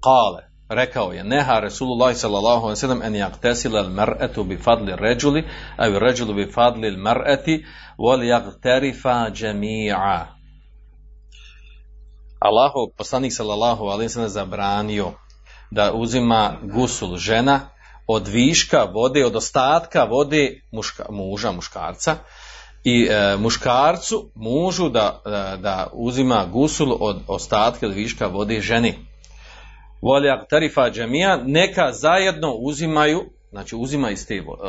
Kale rekao je neha Rasulullah sallallahu alaihi sallam en jagtesila al mar'atu bi fadli ređuli a bi ređulu bi fadli al mar'ati wal jagterifa džemi'a Allahov poslanik sallallahu alaihi sallam zabranio da uzima gusul žena od viška vode, od ostatka vode muška, muža, muškarca i e, muškarcu mužu da, da, da uzima gusul od ostatka od viška vode ženi. Volja tarifa džemija, neka zajedno uzimaju, znači uzima iz te vode,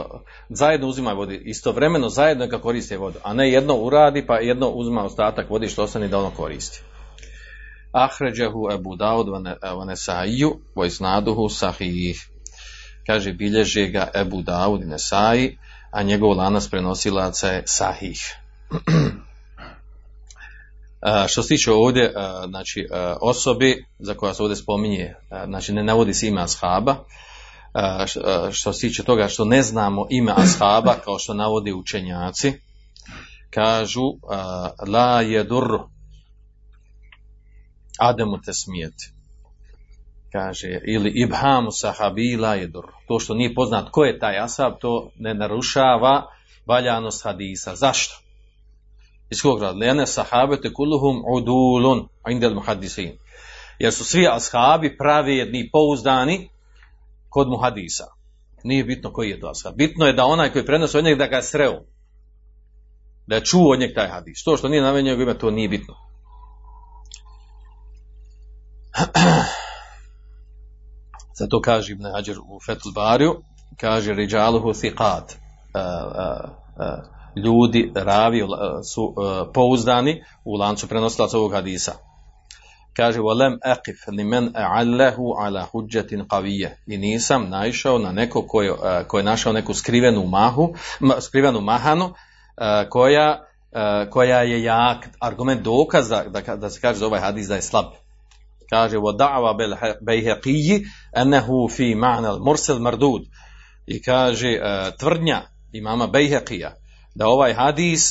zajedno uzimaju vode, istovremeno zajedno neka koriste vodu, a ne jedno uradi pa jedno uzima ostatak vode što ostane da ono koristi. Ahređahu Ebu Daud vanesaju, vojsnaduhu sahih. Kaže, bilježe ga Ebu Daud Nesai, a njegov lanas prenosilaca je sahih. što se tiče ovdje, znači, osobi za koja se ovdje spominje, znači ne navodi se ime ashaba, što se tiče toga što ne znamo ime ashaba, kao što navodi učenjaci, kažu la je durru, Ademu te smijeti. Kaže, ili ibhamu sahabila je dur. To što nije poznat ko je taj asab, to ne narušava valjanost hadisa. Zašto? Iz kog rad? Lene sahabete kuluhum udulun indel muhadisin. Jer su svi ashabi pravedni, pouzdani kod muhadisa. Nije bitno koji je to ashab. Bitno je da onaj koji prenosi od njega da ga je sreo. Da je čuo od njeg taj hadis. To što nije navenio ime, to nije bitno. Zato kaže Ibn Hajar u Fethul Bariju, kaže Rijaluhu thiqat, ljudi, ravi su pouzdani u lancu prenosilaca ovog hadisa. Kaže, aqif li men a'allahu ala hujjatin qavije. I nisam naišao na neko ko je, ko je našao neku skrivenu mahu, skrivenu mahanu, koja, koja je jak argument dokaz da, da, da se kaže za ovaj hadis da je slab kaže bil bayhaqi annahu fi ma'na mursal mardud i kaže uh, tvrdnja imama Bejheqija da ovaj hadis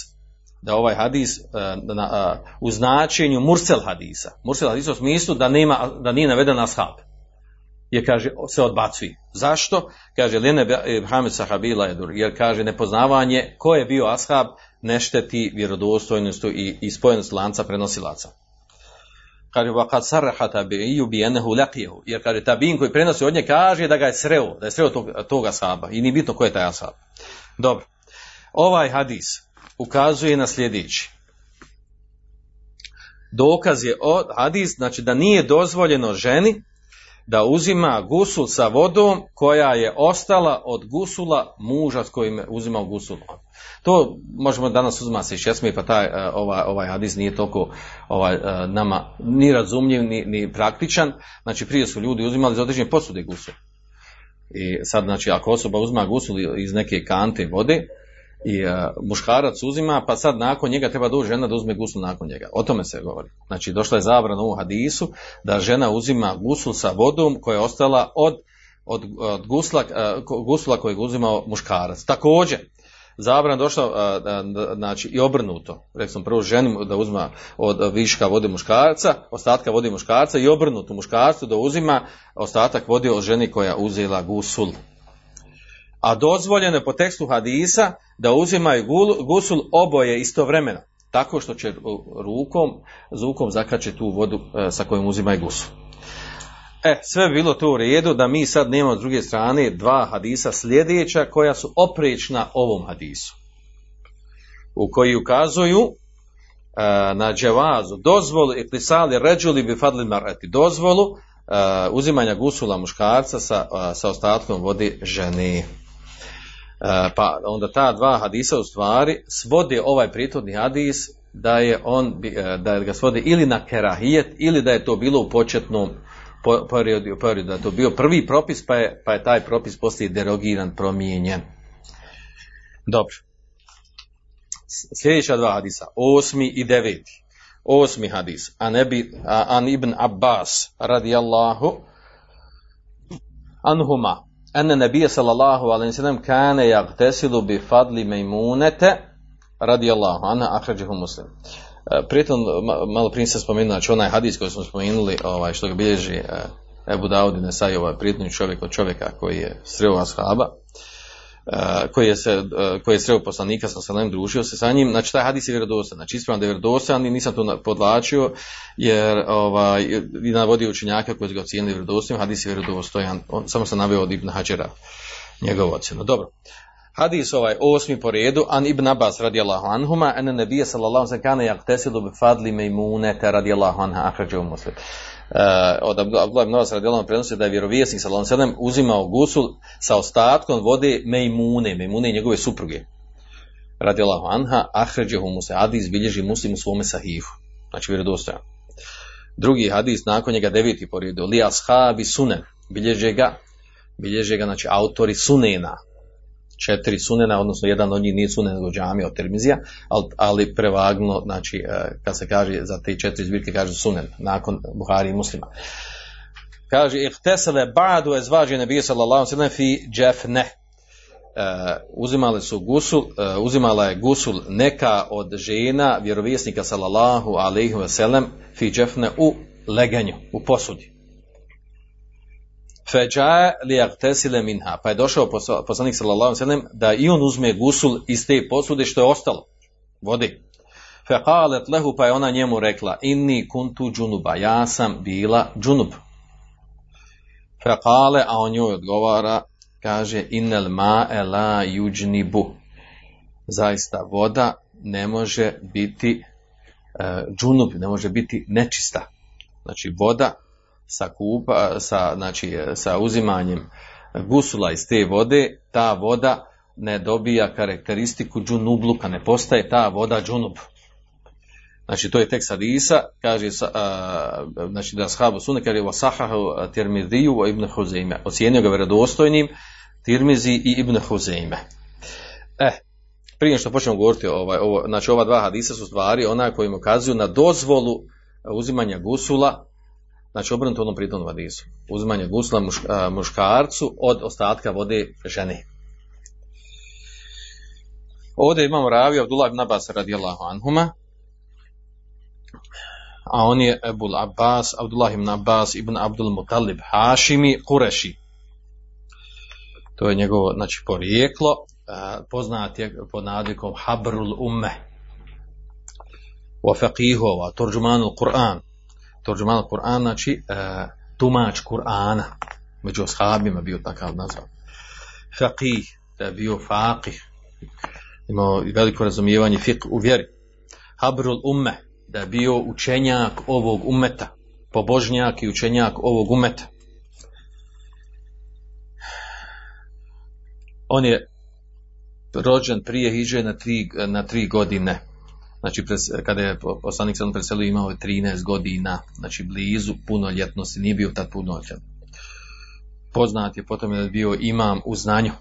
da ovaj hadis uh, na, uh, u značenju mursel hadisa mursel hadisa u smislu da nema da nije naveden ashab je kaže se odbacuje. Zašto? Kaže Lene Hamed Sahabila jer kaže nepoznavanje ko je bio ashab ne šteti vjerodostojnost i, i spojenost lanca prenosilaca kaže wa kad sarraha tabi'iju bi enehu laqiyahu. Jer kaže tabiin koji prenosi od nje kaže da ga je sreo da je sreo tog, tog ashaba i ni bitno ko je taj ashab dobro. Ovaj hadis ukazuje na sljedeći. Dokaz je od hadis znači da nije dozvoljeno ženi da uzima gusul sa vodom koja je ostala od gusula muža s kojim je uzimao gusul. To možemo danas uzmati se šesmi, pa taj, e, ovaj, ovaj hadis nije toliko ovaj, e, nama ni razumljiv, ni, ni praktičan. Znači prije su ljudi uzimali za određene posude gusul. I sad, znači, ako osoba uzima gusul iz neke kante vode, i uh, muškarac uzima, pa sad nakon njega treba doći žena da uzme gusul nakon njega. O tome se govori. Znači došla je zabrana u hadisu da žena uzima gusul sa vodom koja je ostala od, od, od gusla, uh, gusula kojeg uzimao muškarac. Također, zabrana došla uh, znači i obrnuto. Rekao sam prvo ženi da uzma od viška vode muškarca, ostatka vode muškarca i obrnuto muškarcu da uzima ostatak vode od ženi koja uzela gusul a dozvoljeno je po tekstu hadisa da uzimaju gusul oboje istovremeno, tako što će rukom, zvukom zakače tu vodu e, sa kojom uzimaju gusul. E, sve bi bilo to u redu da mi sad nemamo s druge strane dva hadisa sljedeća koja su oprečna ovom hadisu. U koji ukazuju e, na dževazu, dozvolu i klisali ređuli bi fadli marati, dozvolu uzimanja gusula muškarca sa, sa ostatkom vode žene. Pa onda ta dva hadisa u stvari svode ovaj prijetodni hadis da je on da ga svodi ili na kerahijet ili da je to bilo u početnom periodu, periodu da je to bio prvi propis pa je, pa je taj propis poslije derogiran, promijenjen. Dobro. Sljedeća dva hadisa, osmi i deveti. Osmi hadis, an, ebi, an ibn Abbas radijallahu anhuma, ene nebije sallallahu alaihi sallam kane jagtesilu bi fadli mejmunete radijallahu anha ahrađihu muslim. Pritom, malo prije sam spomenuo, znači onaj hadis koji smo spomenuli, ovaj, što ga bilježi Ebu Daudi Nesaj, ovaj prijetni čovjek od čovjeka koji je sreo ashaba, koji je, se, koji je sreo poslanika sa Salem, družio se sa njim, znači taj hadis je vjerodostan, znači ispravno da je vjerodostan i nisam to podlačio, jer ovaj, i navodio učenjaka koji su ga ocijenili vjerodostojnim, hadis je vjerodostojan, on, samo sam naveo od Ibn Hađera njegovu ocjenu. Dobro. Hadis ovaj osmi po redu, an ibn Abbas radijallahu anhuma, en nebije sallallahu sallam kane jaktesilu bi fadli mejmunete radijallahu anha ahrađu muslim. Uh, od Abdullah ibn Abbas radijallahu prenosi da je vjerovjesnik sallallahu sallam uzimao gusul sa ostatkom vode mejmune, mejmune i njegove supruge. Radijallahu anha ahrađu muslim. Hadis bilježi muslim u svome sahihu. Znači vjerodostojan. Drugi hadis nakon njega deveti po redu, li ashabi sunen, bilježe ga, bilježe ga, znači autori sunena, četiri sunena, odnosno jedan od njih nije sunen nego džamija od termizija, ali, ali prevagno, znači, kad se kaže za te četiri zbirke, kaže sunen, nakon Buhari i muslima. Kaže, ihtesele ba'du ezvađe nebije sallallahu sallam fi džefne. Uh, uzimali su gusul, uh, uzimala je gusul neka od žena vjerovjesnika sallallahu alaihi wa sallam fi džefne u leganju, u posudi. Feđa li minha. Pa je došao poslanik sallallahu sallam da i on uzme gusul iz te posude što je ostalo. Vodi. Feqalet lehu pa je ona njemu rekla inni kuntu džunuba. Ja sam bila džunub. Feqale a on njoj odgovara kaže innel ma la juđnibu. Zaista voda ne može biti uh, džunub, ne može biti nečista. Znači voda sa kupa, sa, znači, sa uzimanjem gusula iz te vode, ta voda ne dobija karakteristiku džunubluka, ne postaje ta voda džunub. Znači to je tekst hadisa, kaže a, znači da shabu sunne kaže wa sahahu tirmidiju wa ibn Huzeime. Ocijenio ga vjerodostojnim Tirmizi i ibn Huzeime. Eh, prije što počnemo govoriti ovaj, ovo, znači ova dva hadisa su stvari ona koji im ukazuju na dozvolu uzimanja gusula znači obrnuto onom pritom hadisu. Uzimanje gusla muš, a, muškarcu od ostatka vode žene. Ovdje imamo ravi Abdullah ibn Abbas radijallahu anhuma, a on je Ebul Abbas, Abdullah ibn Abbas ibn Abdul Mutalib Hašimi Kureši. To je njegovo znači, porijeklo, poznat je pod nadvikom Habrul Umme, wa faqihova, turđumanul Kur'an, Torđuman Kur'ana, znači e, tumač Kur'ana, među ashabima bio takav nazvan. Faqih, da je bio faqih, imao veliko razumijevanje fiqh u vjeri. Habrul umme, da je bio učenjak ovog umeta, pobožnjak i učenjak ovog umeta. On je rođen prije hiđe na tri, na tri godine znači kada je poslanik se preselio imao je 13 godina, znači blizu punoljetnosti, nije bio tad punoljetan. Poznat je potom je bio imam u znanju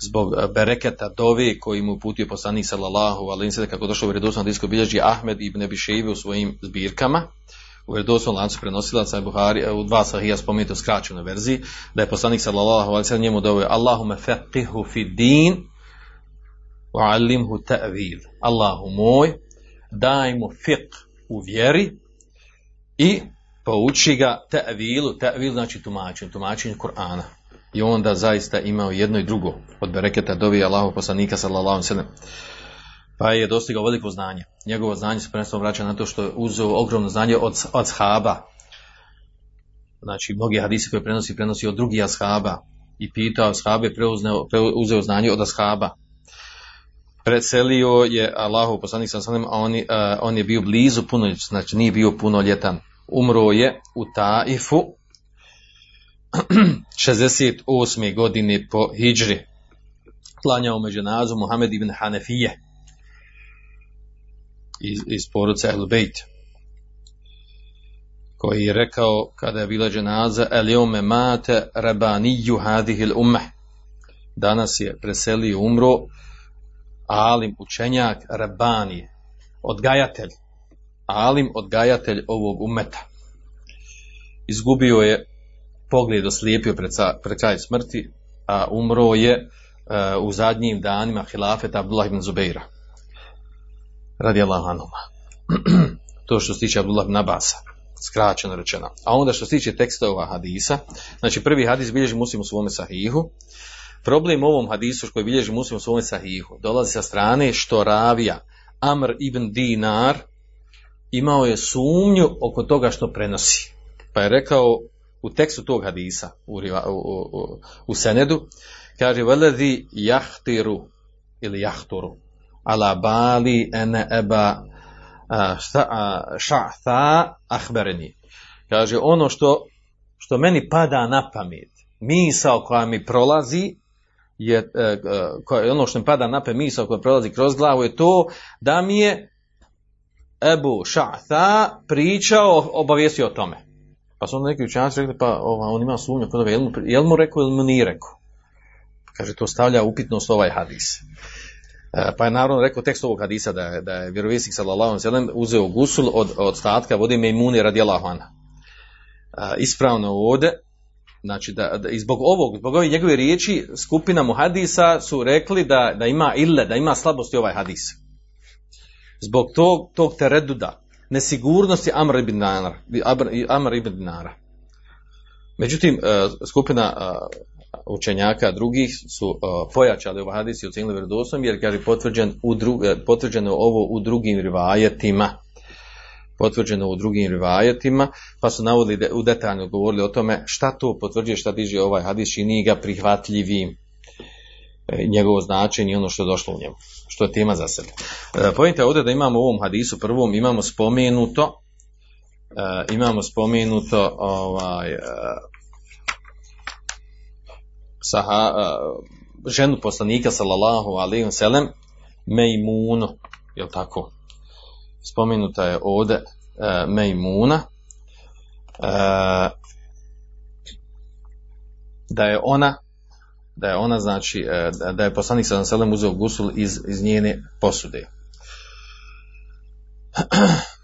zbog bereketa dove koji mu uputio poslanik sallallahu ve sellem kako došao u vjerodostojnom hadisu bilježi Ahmed ibn Shaybe u svojim zbirkama u vjerodostojnom lancu prenosilaca Buhari u dva sahija spomenuto u skraćenoj verziji da je poslanik sallallahu alejhi ve njemu doveo Allahumma faqihu fi din wa'allimhu ta'wil. Allahu moj, daj mu fiqh u vjeri i pouči ga ta'wilu, ta'wil znači tumačenje, tumačenje Kur'ana. I onda zaista imao jedno i drugo od bereketa dovi Allahu poslanika sallallahu sellem. Pa je dostigao veliko znanje. Njegovo znanje se prvenstveno vraća na to što je uzeo ogromno znanje od, od shaba. Znači, mnogi hadisi koje prenosi, prenosi od drugih ashaba. I pitao ashabe, preuzeo znanje od ashaba preselio je Allahu poslanik sa a on, uh, on je bio blizu punoljetan, znači nije bio punoljetan. umro je u Taifu 68. godine po Hidžri. Klanjao među nazu Muhammed ibn Hanefije iz, iz poruce El Bejt koji je rekao kada je bila dženaza Eliome mate rabaniju hadihil ummeh danas je preselio umro alim učenjak rabanije odgajatelj alim odgajatelj ovog umeta izgubio je pogled oslijepio pred, pred kraj smrti a umro je uh, u zadnjim danima hilafeta Abdullah ibn Zubeira radi anhuma to što se tiče Abdullah ibn Abasa skraćeno rečeno. A onda što se tiče tekstova hadisa, znači prvi hadis bilježi muslim u svome sahihu, problem u ovom hadisu koji bilježi muslim u svome sahihu dolazi sa strane što ravija Amr ibn Dinar imao je sumnju oko toga što prenosi. Pa je rekao u tekstu tog hadisa u, u, u, u Senedu, kaže veledi jahtiru ili jahturu ala bali ene eba ša'tha ahbereni. Kaže, ono što, što meni pada na pamet, misao koja mi prolazi, je, e, koja, ono što mi pada na misao koja prolazi kroz glavu je to da mi je Ebu Ša'tha pričao, obavijestio o tome. Pa su onda neki učenjaci rekli, pa ova, on ima sumnju kod jel jel mu rekao ili mu nije rekao? Kaže, to stavlja upitnost ovaj hadis. Pa je naravno rekao tekst ovog hadisa da je, da je vjerovjesnik sallallahu alejhi uzeo gusul od, od statka vode Mejmune radijallahu anha. Ispravno ovdje, znači da, da i zbog ovog, zbog ove njegove riječi skupina muhadisa su rekli da, da ima ille, da ima slabosti ovaj hadis. Zbog tog, tog tereduda, nesigurnosti Amr ibn Dinara. Amr ibn Dinara. Međutim, skupina učenjaka drugih su uh, pojačali ovaj hadis i ocenili vjerodostojnim jer kaže potvrđen u e, potvrđeno ovo u drugim rivajetima potvrđeno u drugim rivajetima pa su navodili de, u detaljno govorili o tome šta to potvrđuje šta diže ovaj hadis i nije ga prihvatljivim e, njegovo značenje i ono što je došlo u njemu što je tema za sebe e, pojente ovdje da imamo u ovom hadisu prvom imamo spomenuto e, imamo spomenuto ovaj saha, ženu poslanika sallallahu alaihi wasallam Mejmunu, je tako? Spomenuta je ovdje uh, Mejmuna uh, da je ona da je ona znači da je poslanik alaihi wasallam uzeo gusul iz, iz njene posude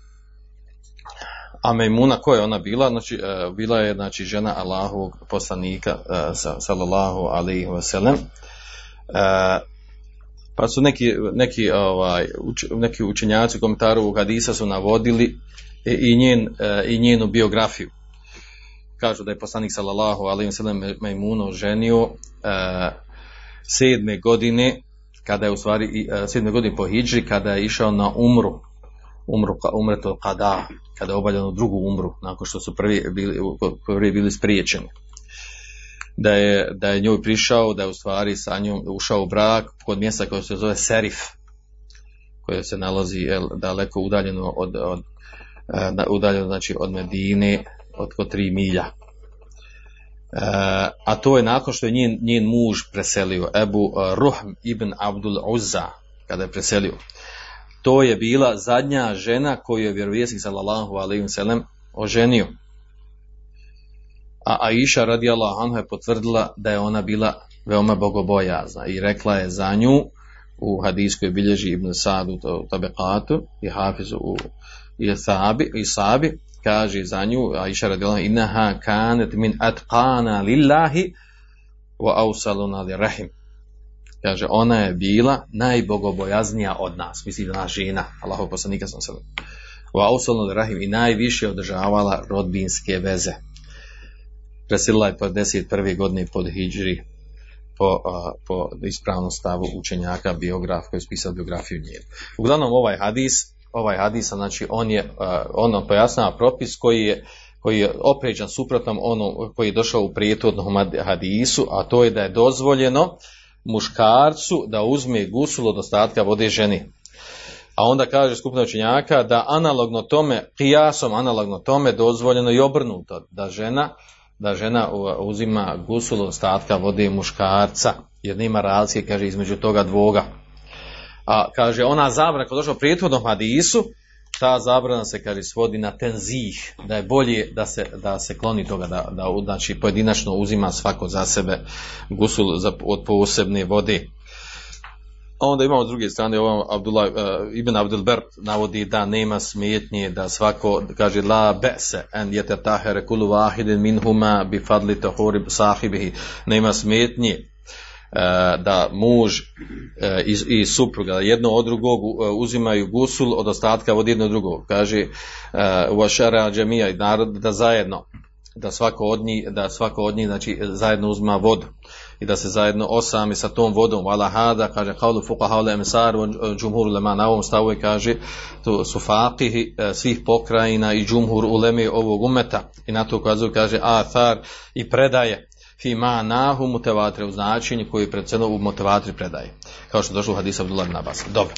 A Mejmuna, ko je ona bila? Znači, uh, bila je znači, žena Allahovog poslanika, uh, sallallahu alaihi wasallam. Uh, pa su neki, neki, ovaj, uč, neki učenjaci u komentaru hadisa su navodili i, njen, i njenu biografiju. Kažu da je poslanik sallallahu alaihi wasallam Mejmuno ženio sedme godine, kada je u stvari, sedme godine po Hidži, kada je išao na umru, umru, umreto kada, kada je obaljeno drugu umru, nakon što su prvi bili, prvi bili spriječeni. Da je, da je njoj prišao, da je u stvari sa njom ušao u brak kod mjesta koje se zove Serif, koje se nalazi jel, daleko udaljeno od, od udaljeno znači od Medine, od kod tri milja. E, a to je nakon što je njen, njen muž preselio, Ebu Ruhm ibn Abdul Uzza, kada je preselio to je bila zadnja žena koju je vjerovjesnik sallallahu sellem oženio. A Aisha radijallahu anha je potvrdila da je ona bila veoma bogobojazna i rekla je za nju u hadijskoj bilježi Ibn Sa'du u Tabekatu i Hafizu u i Sabi, i Sabi kaže za nju Aisha radijallahu anha innaha kanat min atqana lillahi wa awsaluna li rahim kaže ona je bila najbogobojaznija od nas misli da naša žena Allahov poslanika sam se wa ausalnu rahim i najviše održavala rodbinske veze preselila je po 11. godine pod hidžri po, a, po ispravnom stavu učenjaka biograf koji je spisao biografiju nje. Uglavnom ovaj hadis, ovaj hadis, znači on je, on pojasnava propis koji je koji je opređan suprotnom ono koji je došao u prijetodnom hadisu, a to je da je dozvoljeno muškarcu da uzme gusul od ostatka vode ženi. A onda kaže skupina učenjaka da analogno tome, kijasom analogno tome dozvoljeno i obrnuto, da žena da žena uzima gusul ostatka vode muškarca, jer nema razlike, kaže, između toga dvoga. A kaže, ona zabrana, koja došla u hadisu, ta zabrana se, kaže, svodi na tenzih, da je bolje da se, da se kloni toga, da, da znači, pojedinačno uzima svako za sebe gusul za, od posebne vode. Onda imamo s druge strane ovo Abdullah, uh, Ibn Abdul Ber navodi da nema smetnje da svako kaže la bese en jete tahere kulu vahidin minhuma bi fadli tahuri sahibihi. Nema smetnje uh, da muž uh, i, supruga jedno od drugog uzimaju gusul od ostatka od jednog drugog. Kaže u ašara džemija i narod da zajedno da svako od njih da svako od njih znači zajedno uzma vodu i da se zajedno osami sa tom vodom wala hada kaže qawlu fuqaha wa jumhur ulama na ovom stavu kaže to su faqihi e, svih pokrajina i džumhur uleme ovog umeta. I na to ukazuju kaže athar i predaje. Fi ma nahu mutawatir u značenju koji je predsjedno u mutawatir predaje. Kao što došlo u hadisu Abdullah ibn Abbas. Dobro.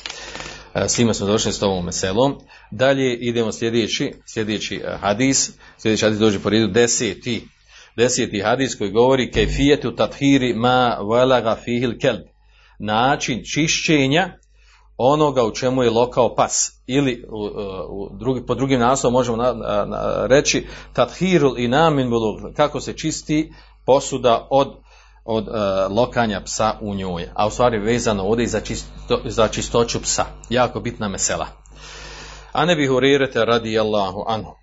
E, s time smo došli s ovom meselom. Dalje idemo sljedeći, sljedeći e, hadis, sljedeći hadis dođe po redu deseti deseti hadis koji govori kejfijetu tathiri ma velaga fihil kelb. Način čišćenja onoga u čemu je lokao pas. Ili u, u drugi, po drugim naslovom možemo na, na, na, reći tathirul i namin kako se čisti posuda od od uh, lokanja psa u njoj, a u stvari vezano ovdje za, čisto, za čistoću psa. Jako bitna mesela. A ne urirete radi Allahu anhu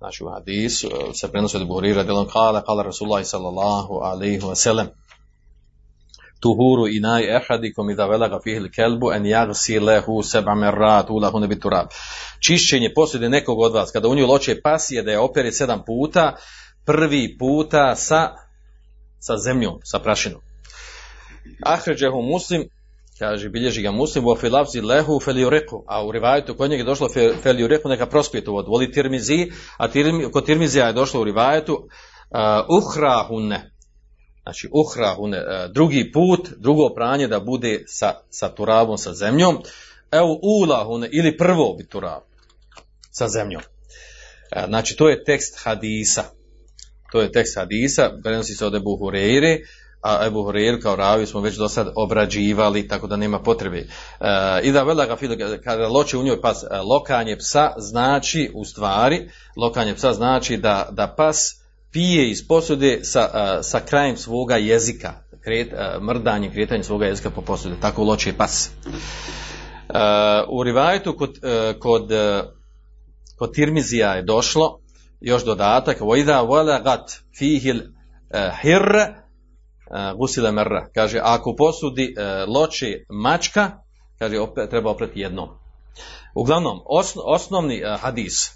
znači u hadisu se prenosi od Buhari delom kala kala Rasulullah sallallahu alaihi wa sallam tuhuru inaj ehadikum idha velaga fihil kelbu en jagsi lehu seba merrat ulahu nebi turab. Čišćenje posude nekog od vas, kada u nju loče pasije da je opere sedam puta, prvi puta sa, sa zemljom, sa prašinom. Ahređehu muslim, kaže, bilježi ga muslim, u filavzi lehu feliureku, a u rivajetu kod njega je došlo feliureku, neka prospije tu vodu, voli tirmizi, a tirmi, kod tirmizija je došlo u rivajetu uh, uhrahune, znači uhrahune, uh, drugi put, drugo pranje da bude sa, sa turabom, sa zemljom, evo ulahune, ili prvo bi turab, sa zemljom. Uh, znači, to je tekst hadisa, to je tekst hadisa, prenosi se od Ebu a Ebu Hureyre kao ravi smo već do sad obrađivali, tako da nema potrebe. E, I da vela ga kada loče u njoj pas, e, lokanje psa znači u stvari, lokanje psa znači da, da pas pije iz posude sa, a, sa krajem svoga jezika, kret, mrdanje, kretanje svoga jezika po posude, tako loče pas. U rivajetu kod, kod, kod Tirmizija je došlo još dodatak, vojda vola gat fihil hirre uh, gusile merra. Kaže, ako posudi uh, loči mačka, kaže, opet, treba oprati jednom. Uglavnom, osno, osnovni uh, hadis,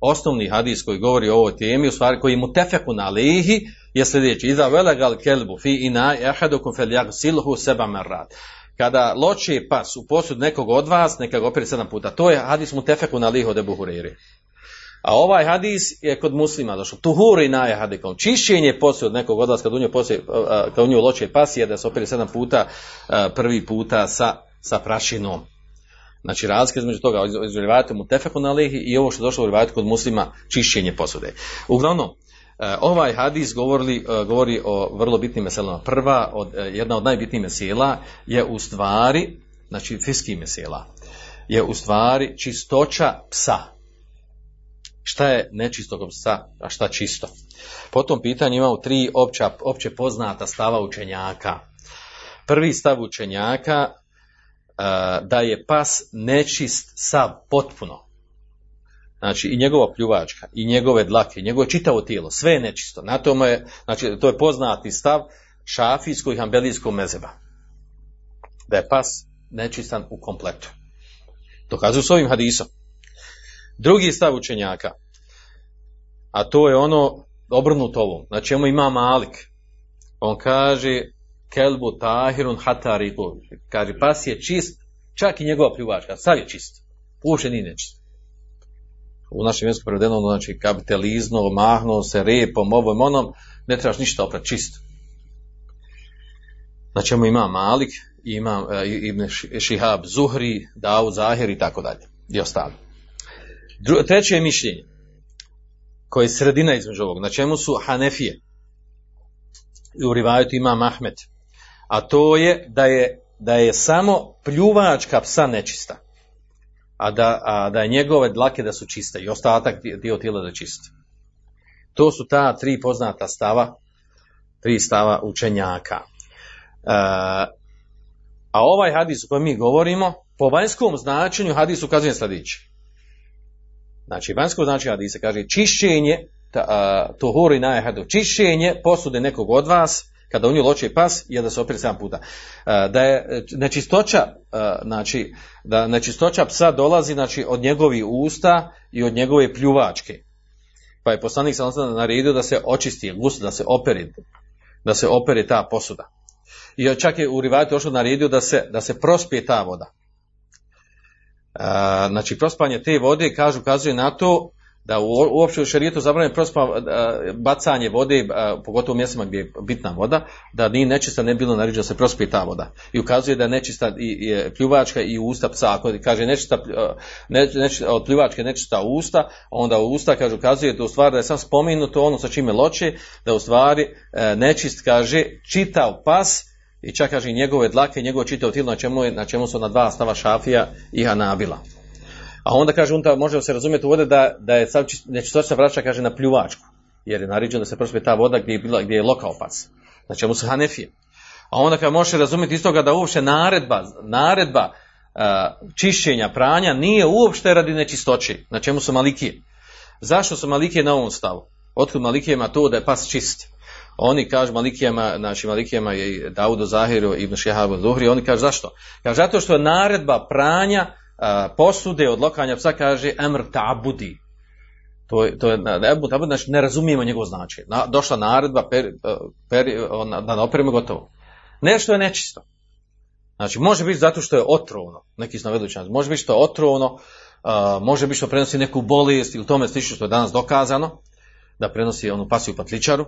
osnovni hadis koji govori o ovoj temi, u stvari koji mu tefeku na lehi, je sljedeći. Iza velegal kelbu fi ina ehadukum fel silhu seba merrat. Kada loči pas u posud nekog od vas, neka ga opere sedam puta. To je hadis mu tefeku na liho de buhuriri. A ovaj hadis je kod muslima došao. Tuhuri naje hadikom. Čišćenje poslije od nekog odlaska, u nju, poslije, kad u nju loče pasije, da se opere sedam puta, prvi puta sa, sa prašinom. Znači razlika između toga, između rivajata mu tefeku na lehi i ovo što je došlo u rivajatu kod muslima, čišćenje posude. Uglavnom, ovaj hadis govori, govori o vrlo bitnim meselama. Prva, od, jedna od najbitnijih mesela je u stvari, znači fiskih mesela, je u stvari čistoća psa šta je nečistog psa, a šta čisto. Po tom pitanju imamo tri opća, opće poznata stava učenjaka. Prvi stav učenjaka uh, da je pas nečist sav potpuno. Znači i njegova pljuvačka, i njegove dlake, i njegovo čitavo tijelo, sve je nečisto. Na tome je, znači to je poznati stav šafijskog i hambelijskog mezeba. Da je pas nečistan u kompletu. Dokazuju s ovim hadisom. Drugi stav učenjaka, a to je ono obrnuto ovom, na čemu ima Malik. On kaže, kelbu tahirun hatari kaže, pas je čist, čak i njegova pljuvačka, sad je čist, uopšte nije nečist. U našem jeziku prevedeno, znači, kapitalizno, mahnuo se repom, ovom, onom, ne trebaš ništa oprat, čist. Na čemu ima Malik imam e, Ibn Šihab Zuhri, Daud Zahir i tako dalje. I ostali. Dru- treće je mišljenje koje je sredina između ovog, na čemu su Hanefije i u rivajetu imam Ahmed, a to je da je, da je samo pljuvačka psa nečista, a da, a da je njegove dlake da su čiste i ostatak dio tijela da je čist. To su ta tri poznata stava, tri stava učenjaka. E, a ovaj hadis o kojem mi govorimo, po vanjskom značenju hadis ukazuje sljedeće. Znači, vanjsko značenje hadisa kaže čišćenje, ta, a, tuhuri najhadu, čišćenje posude nekog od vas, kada u nju loče pas, je da se opere 7 puta. Da je nečistoća, a, znači, da nečistoća psa dolazi znači, od njegovih usta i od njegove pljuvačke. Pa je poslanik sam naredio da se očisti, gust, da se operi, da se opere ta posuda. I čak je u rivajetu došlo naredio da se, da se prospije ta voda. Znači prospanje te vode kaže ukazuje na to da uopće u šarijetu zabranjeno prospa bacanje vode, pogotovo u mjestima gdje je bitna voda, da nije nečista ne bilo naređeno da se prospije ta voda. I ukazuje da je nečista i, i pljuvačka i usta psa. Ako kaže nečista, ne, nečista od pljuvačke nečista usta, onda usta kaže ukazuje da u stvari da je sam spomenuto ono sa čime loče, da u stvari e, nečist kaže čitav pas i čak kaže njegove dlake, njegovo čitavo tijelo na čemu, je, na čemu su na dva stava šafija i hanabila. A onda kaže, unta može se razumjeti ovdje da, da je sav nečistoća vraća, kaže, na pljuvačku. Jer je naređeno da se prospije ta voda gdje je, bila, gdje je lokao pas. Na čemu su hanefije. A onda kaže, može razumjeti iz toga da uopšte naredba, naredba uh, čišćenja pranja nije uopšte radi nečistoće. Na čemu su malikije. Zašto su malikije na ovom stavu? Otkud malikijema to da je pas čist? Oni kažu Malikijama, znači Malikijama je Daudu Zahiru i Ibn Šihabu Zuhri, oni kažu zašto? Kaže zato što je naredba pranja a, posude od lokanja psa kaže emr tabudi. To je, to je znači ne razumijemo njegovo značenje. Na, došla naredba, per, per, na, na operimo gotovo. Nešto je nečisto. Znači može biti zato što je otrovno, neki su navedu može biti što je otrovno, može biti što prenosi neku bolest ili tome slično što je danas dokazano, da prenosi onu pasiju patličaru,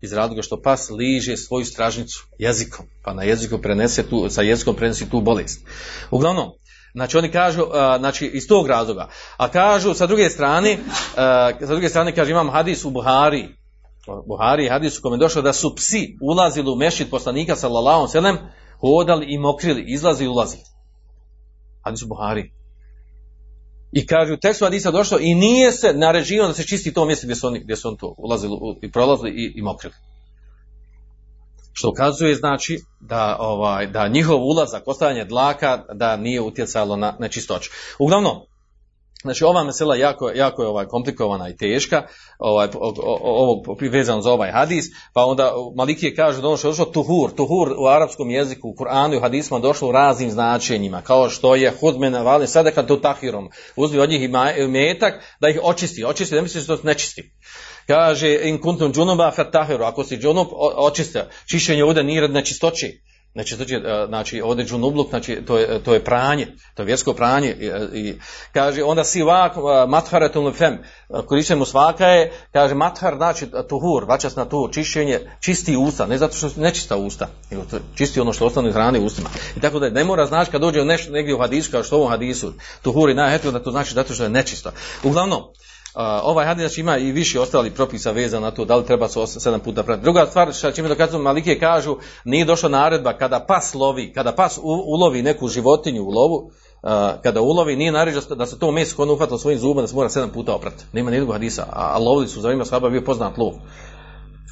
iz razloga što pas liže svoju stražnicu jezikom, pa na jeziku prenese tu, sa jezikom prenosi tu bolest. Uglavnom, znači oni kažu, znači iz tog razloga, a kažu sa druge strane, sa druge strane kaže imam hadis u Buhari, Buhari hadis u kome je došlo da su psi ulazili u mešit poslanika sallallahu selem, hodali i mokrili, izlazi i ulazi. Hadis u Buhari. I kaže u tekstu Hadisa došlo i nije se naređivano da se čisti to mjesto gdje su oni, gdje su oni to ulazili i prolazili i, i mokrili. Što ukazuje znači da ovaj da njihov ulazak, ostavljanje dlaka da nije utjecalo na nečistoću. Uglavnom, Znači ova mesela jako, jako je ovaj komplikovana i teška, ovaj, ovo vezano za ovaj hadis, pa onda Malikije kaže da ono što je došlo tuhur, tuhur u arapskom jeziku, u Kur'anu i hadisma došlo u raznim značenjima, kao što je hudmena vali sada kad to tahirom, uzmi od njih i metak da ih očisti, očisti, ne misliš da to nečisti. Kaže in kuntum džunuba fatahiru, ako si džunub, očiste, čišćenje ovdje nije rad nečistoći. Znači, znači, znači ovdje džunubluk, znači to je, to je pranje, to je vjersko pranje. I, i kaže, onda si vak, matharetum fem, korišćemo svaka je, kaže, mathar znači tuhur, vačas na tuhur, čišćenje, čisti usta, ne zato što su nečista usta, nego čisti ono što ostane hrane ustima. I tako da ne mora znači kad dođe nešto negdje u hadisu, kao što u ovom hadisu, tuhur i najhetu, da to znači zato što je nečisto. Uglavnom, ovaj hadis znači ima i više ostali propisa vezano na to da li treba se sedam puta pratiti. Druga stvar, što čime dokazuju Malike kažu, nije došla naredba kada pas lovi, kada pas ulovi neku životinju u lovu, kada ulovi, nije naređeno da se to meso kod uhvatilo svojim zubom da se mora sedam puta oprati. Nema nijednog hadisa, a, lovili su za vreme shaba bio poznat lov.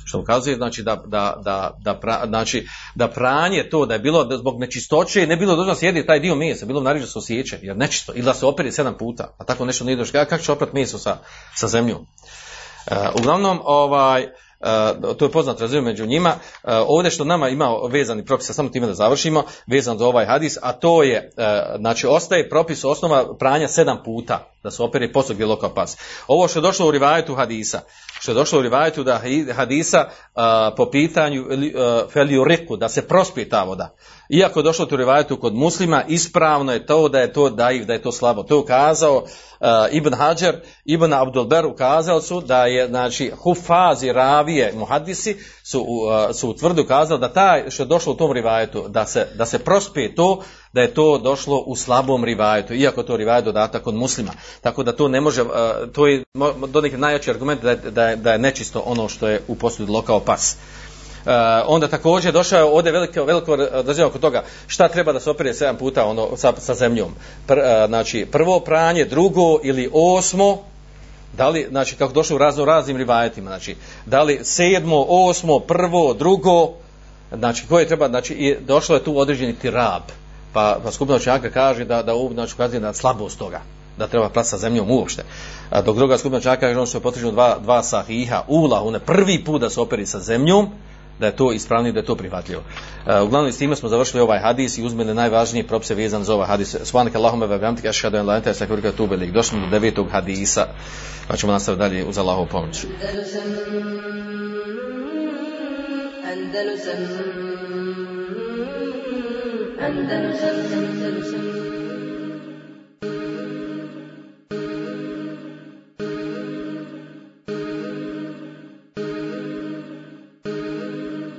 Što ukazuje znači da, da, da, da, pra, znači, da pranje to da je bilo da zbog nečistoće ne bilo dozvoljeno sjedi taj dio mesa, bilo naređeno se osjeća, jer nečisto, ili da se opere sedam puta, a tako nešto nije došlo. Kako će oprat meso sa, sa zemljom? Uh, uglavnom, ovaj, to je poznat razvoj među njima. Uh, ovdje što nama ima vezani propis, samo time da završimo, vezan za ovaj hadis, a to je, uh, znači ostaje propis osnova pranja sedam puta, da se opere posao gdje lokal pas. Ovo što je došlo u rivajetu hadisa, što je došlo u rivajetu da hadisa po pitanju feliuriku, da se prospije ta voda, Iako je došlo tu rivajetu kod muslima, ispravno je to da je to daif, da je to slabo. To je ukazao uh, Ibn Hajar, Ibn Abdulber ukazao su da je, znači, hufazi, ravije, muhadisi su, uh, su utvrdi ukazali da taj što je došlo u tom rivajetu, da se, da se prospije to, da je to došlo u slabom rivajetu, iako to rivajet dodatak kod muslima. Tako da to ne može, uh, to je do nekih najjači argument da je, da, je, da je nečisto ono što je u posludu lokao pas. Uh, onda također došao je ovdje veliko, veliko razdjel oko toga šta treba da se opere sedam puta ono, sa, sa zemljom. Pr, uh, znači prvo pranje, drugo ili osmo, da li, znači kako došlo u razno raznim rivajetima, znači da li sedmo, osmo, prvo, drugo, znači koje treba, znači i došlo je tu određeni tirab, pa, pa skupina učenjaka kaže da, da znači, ukazuje na slabost toga da treba prati sa zemljom uopšte. A dok druga skupina čaka ono što je potvrđeno dva, dva sahiha, ula, one prvi put da se operi sa zemljom, da je to ispravni, da je to prihvatljivo. Uh, uglavnom s time smo završili ovaj hadis i uzmene najvažnije propise vezane za ovaj hadis. Subhanaka Allahumma wa bihamdika ashhadu an la ilaha illa anta astaghfiruka. Došli do devetog hadisa. Pa ćemo nastaviti dalje uz Allahovu pomoć. Andalusam Andalusam Andalusam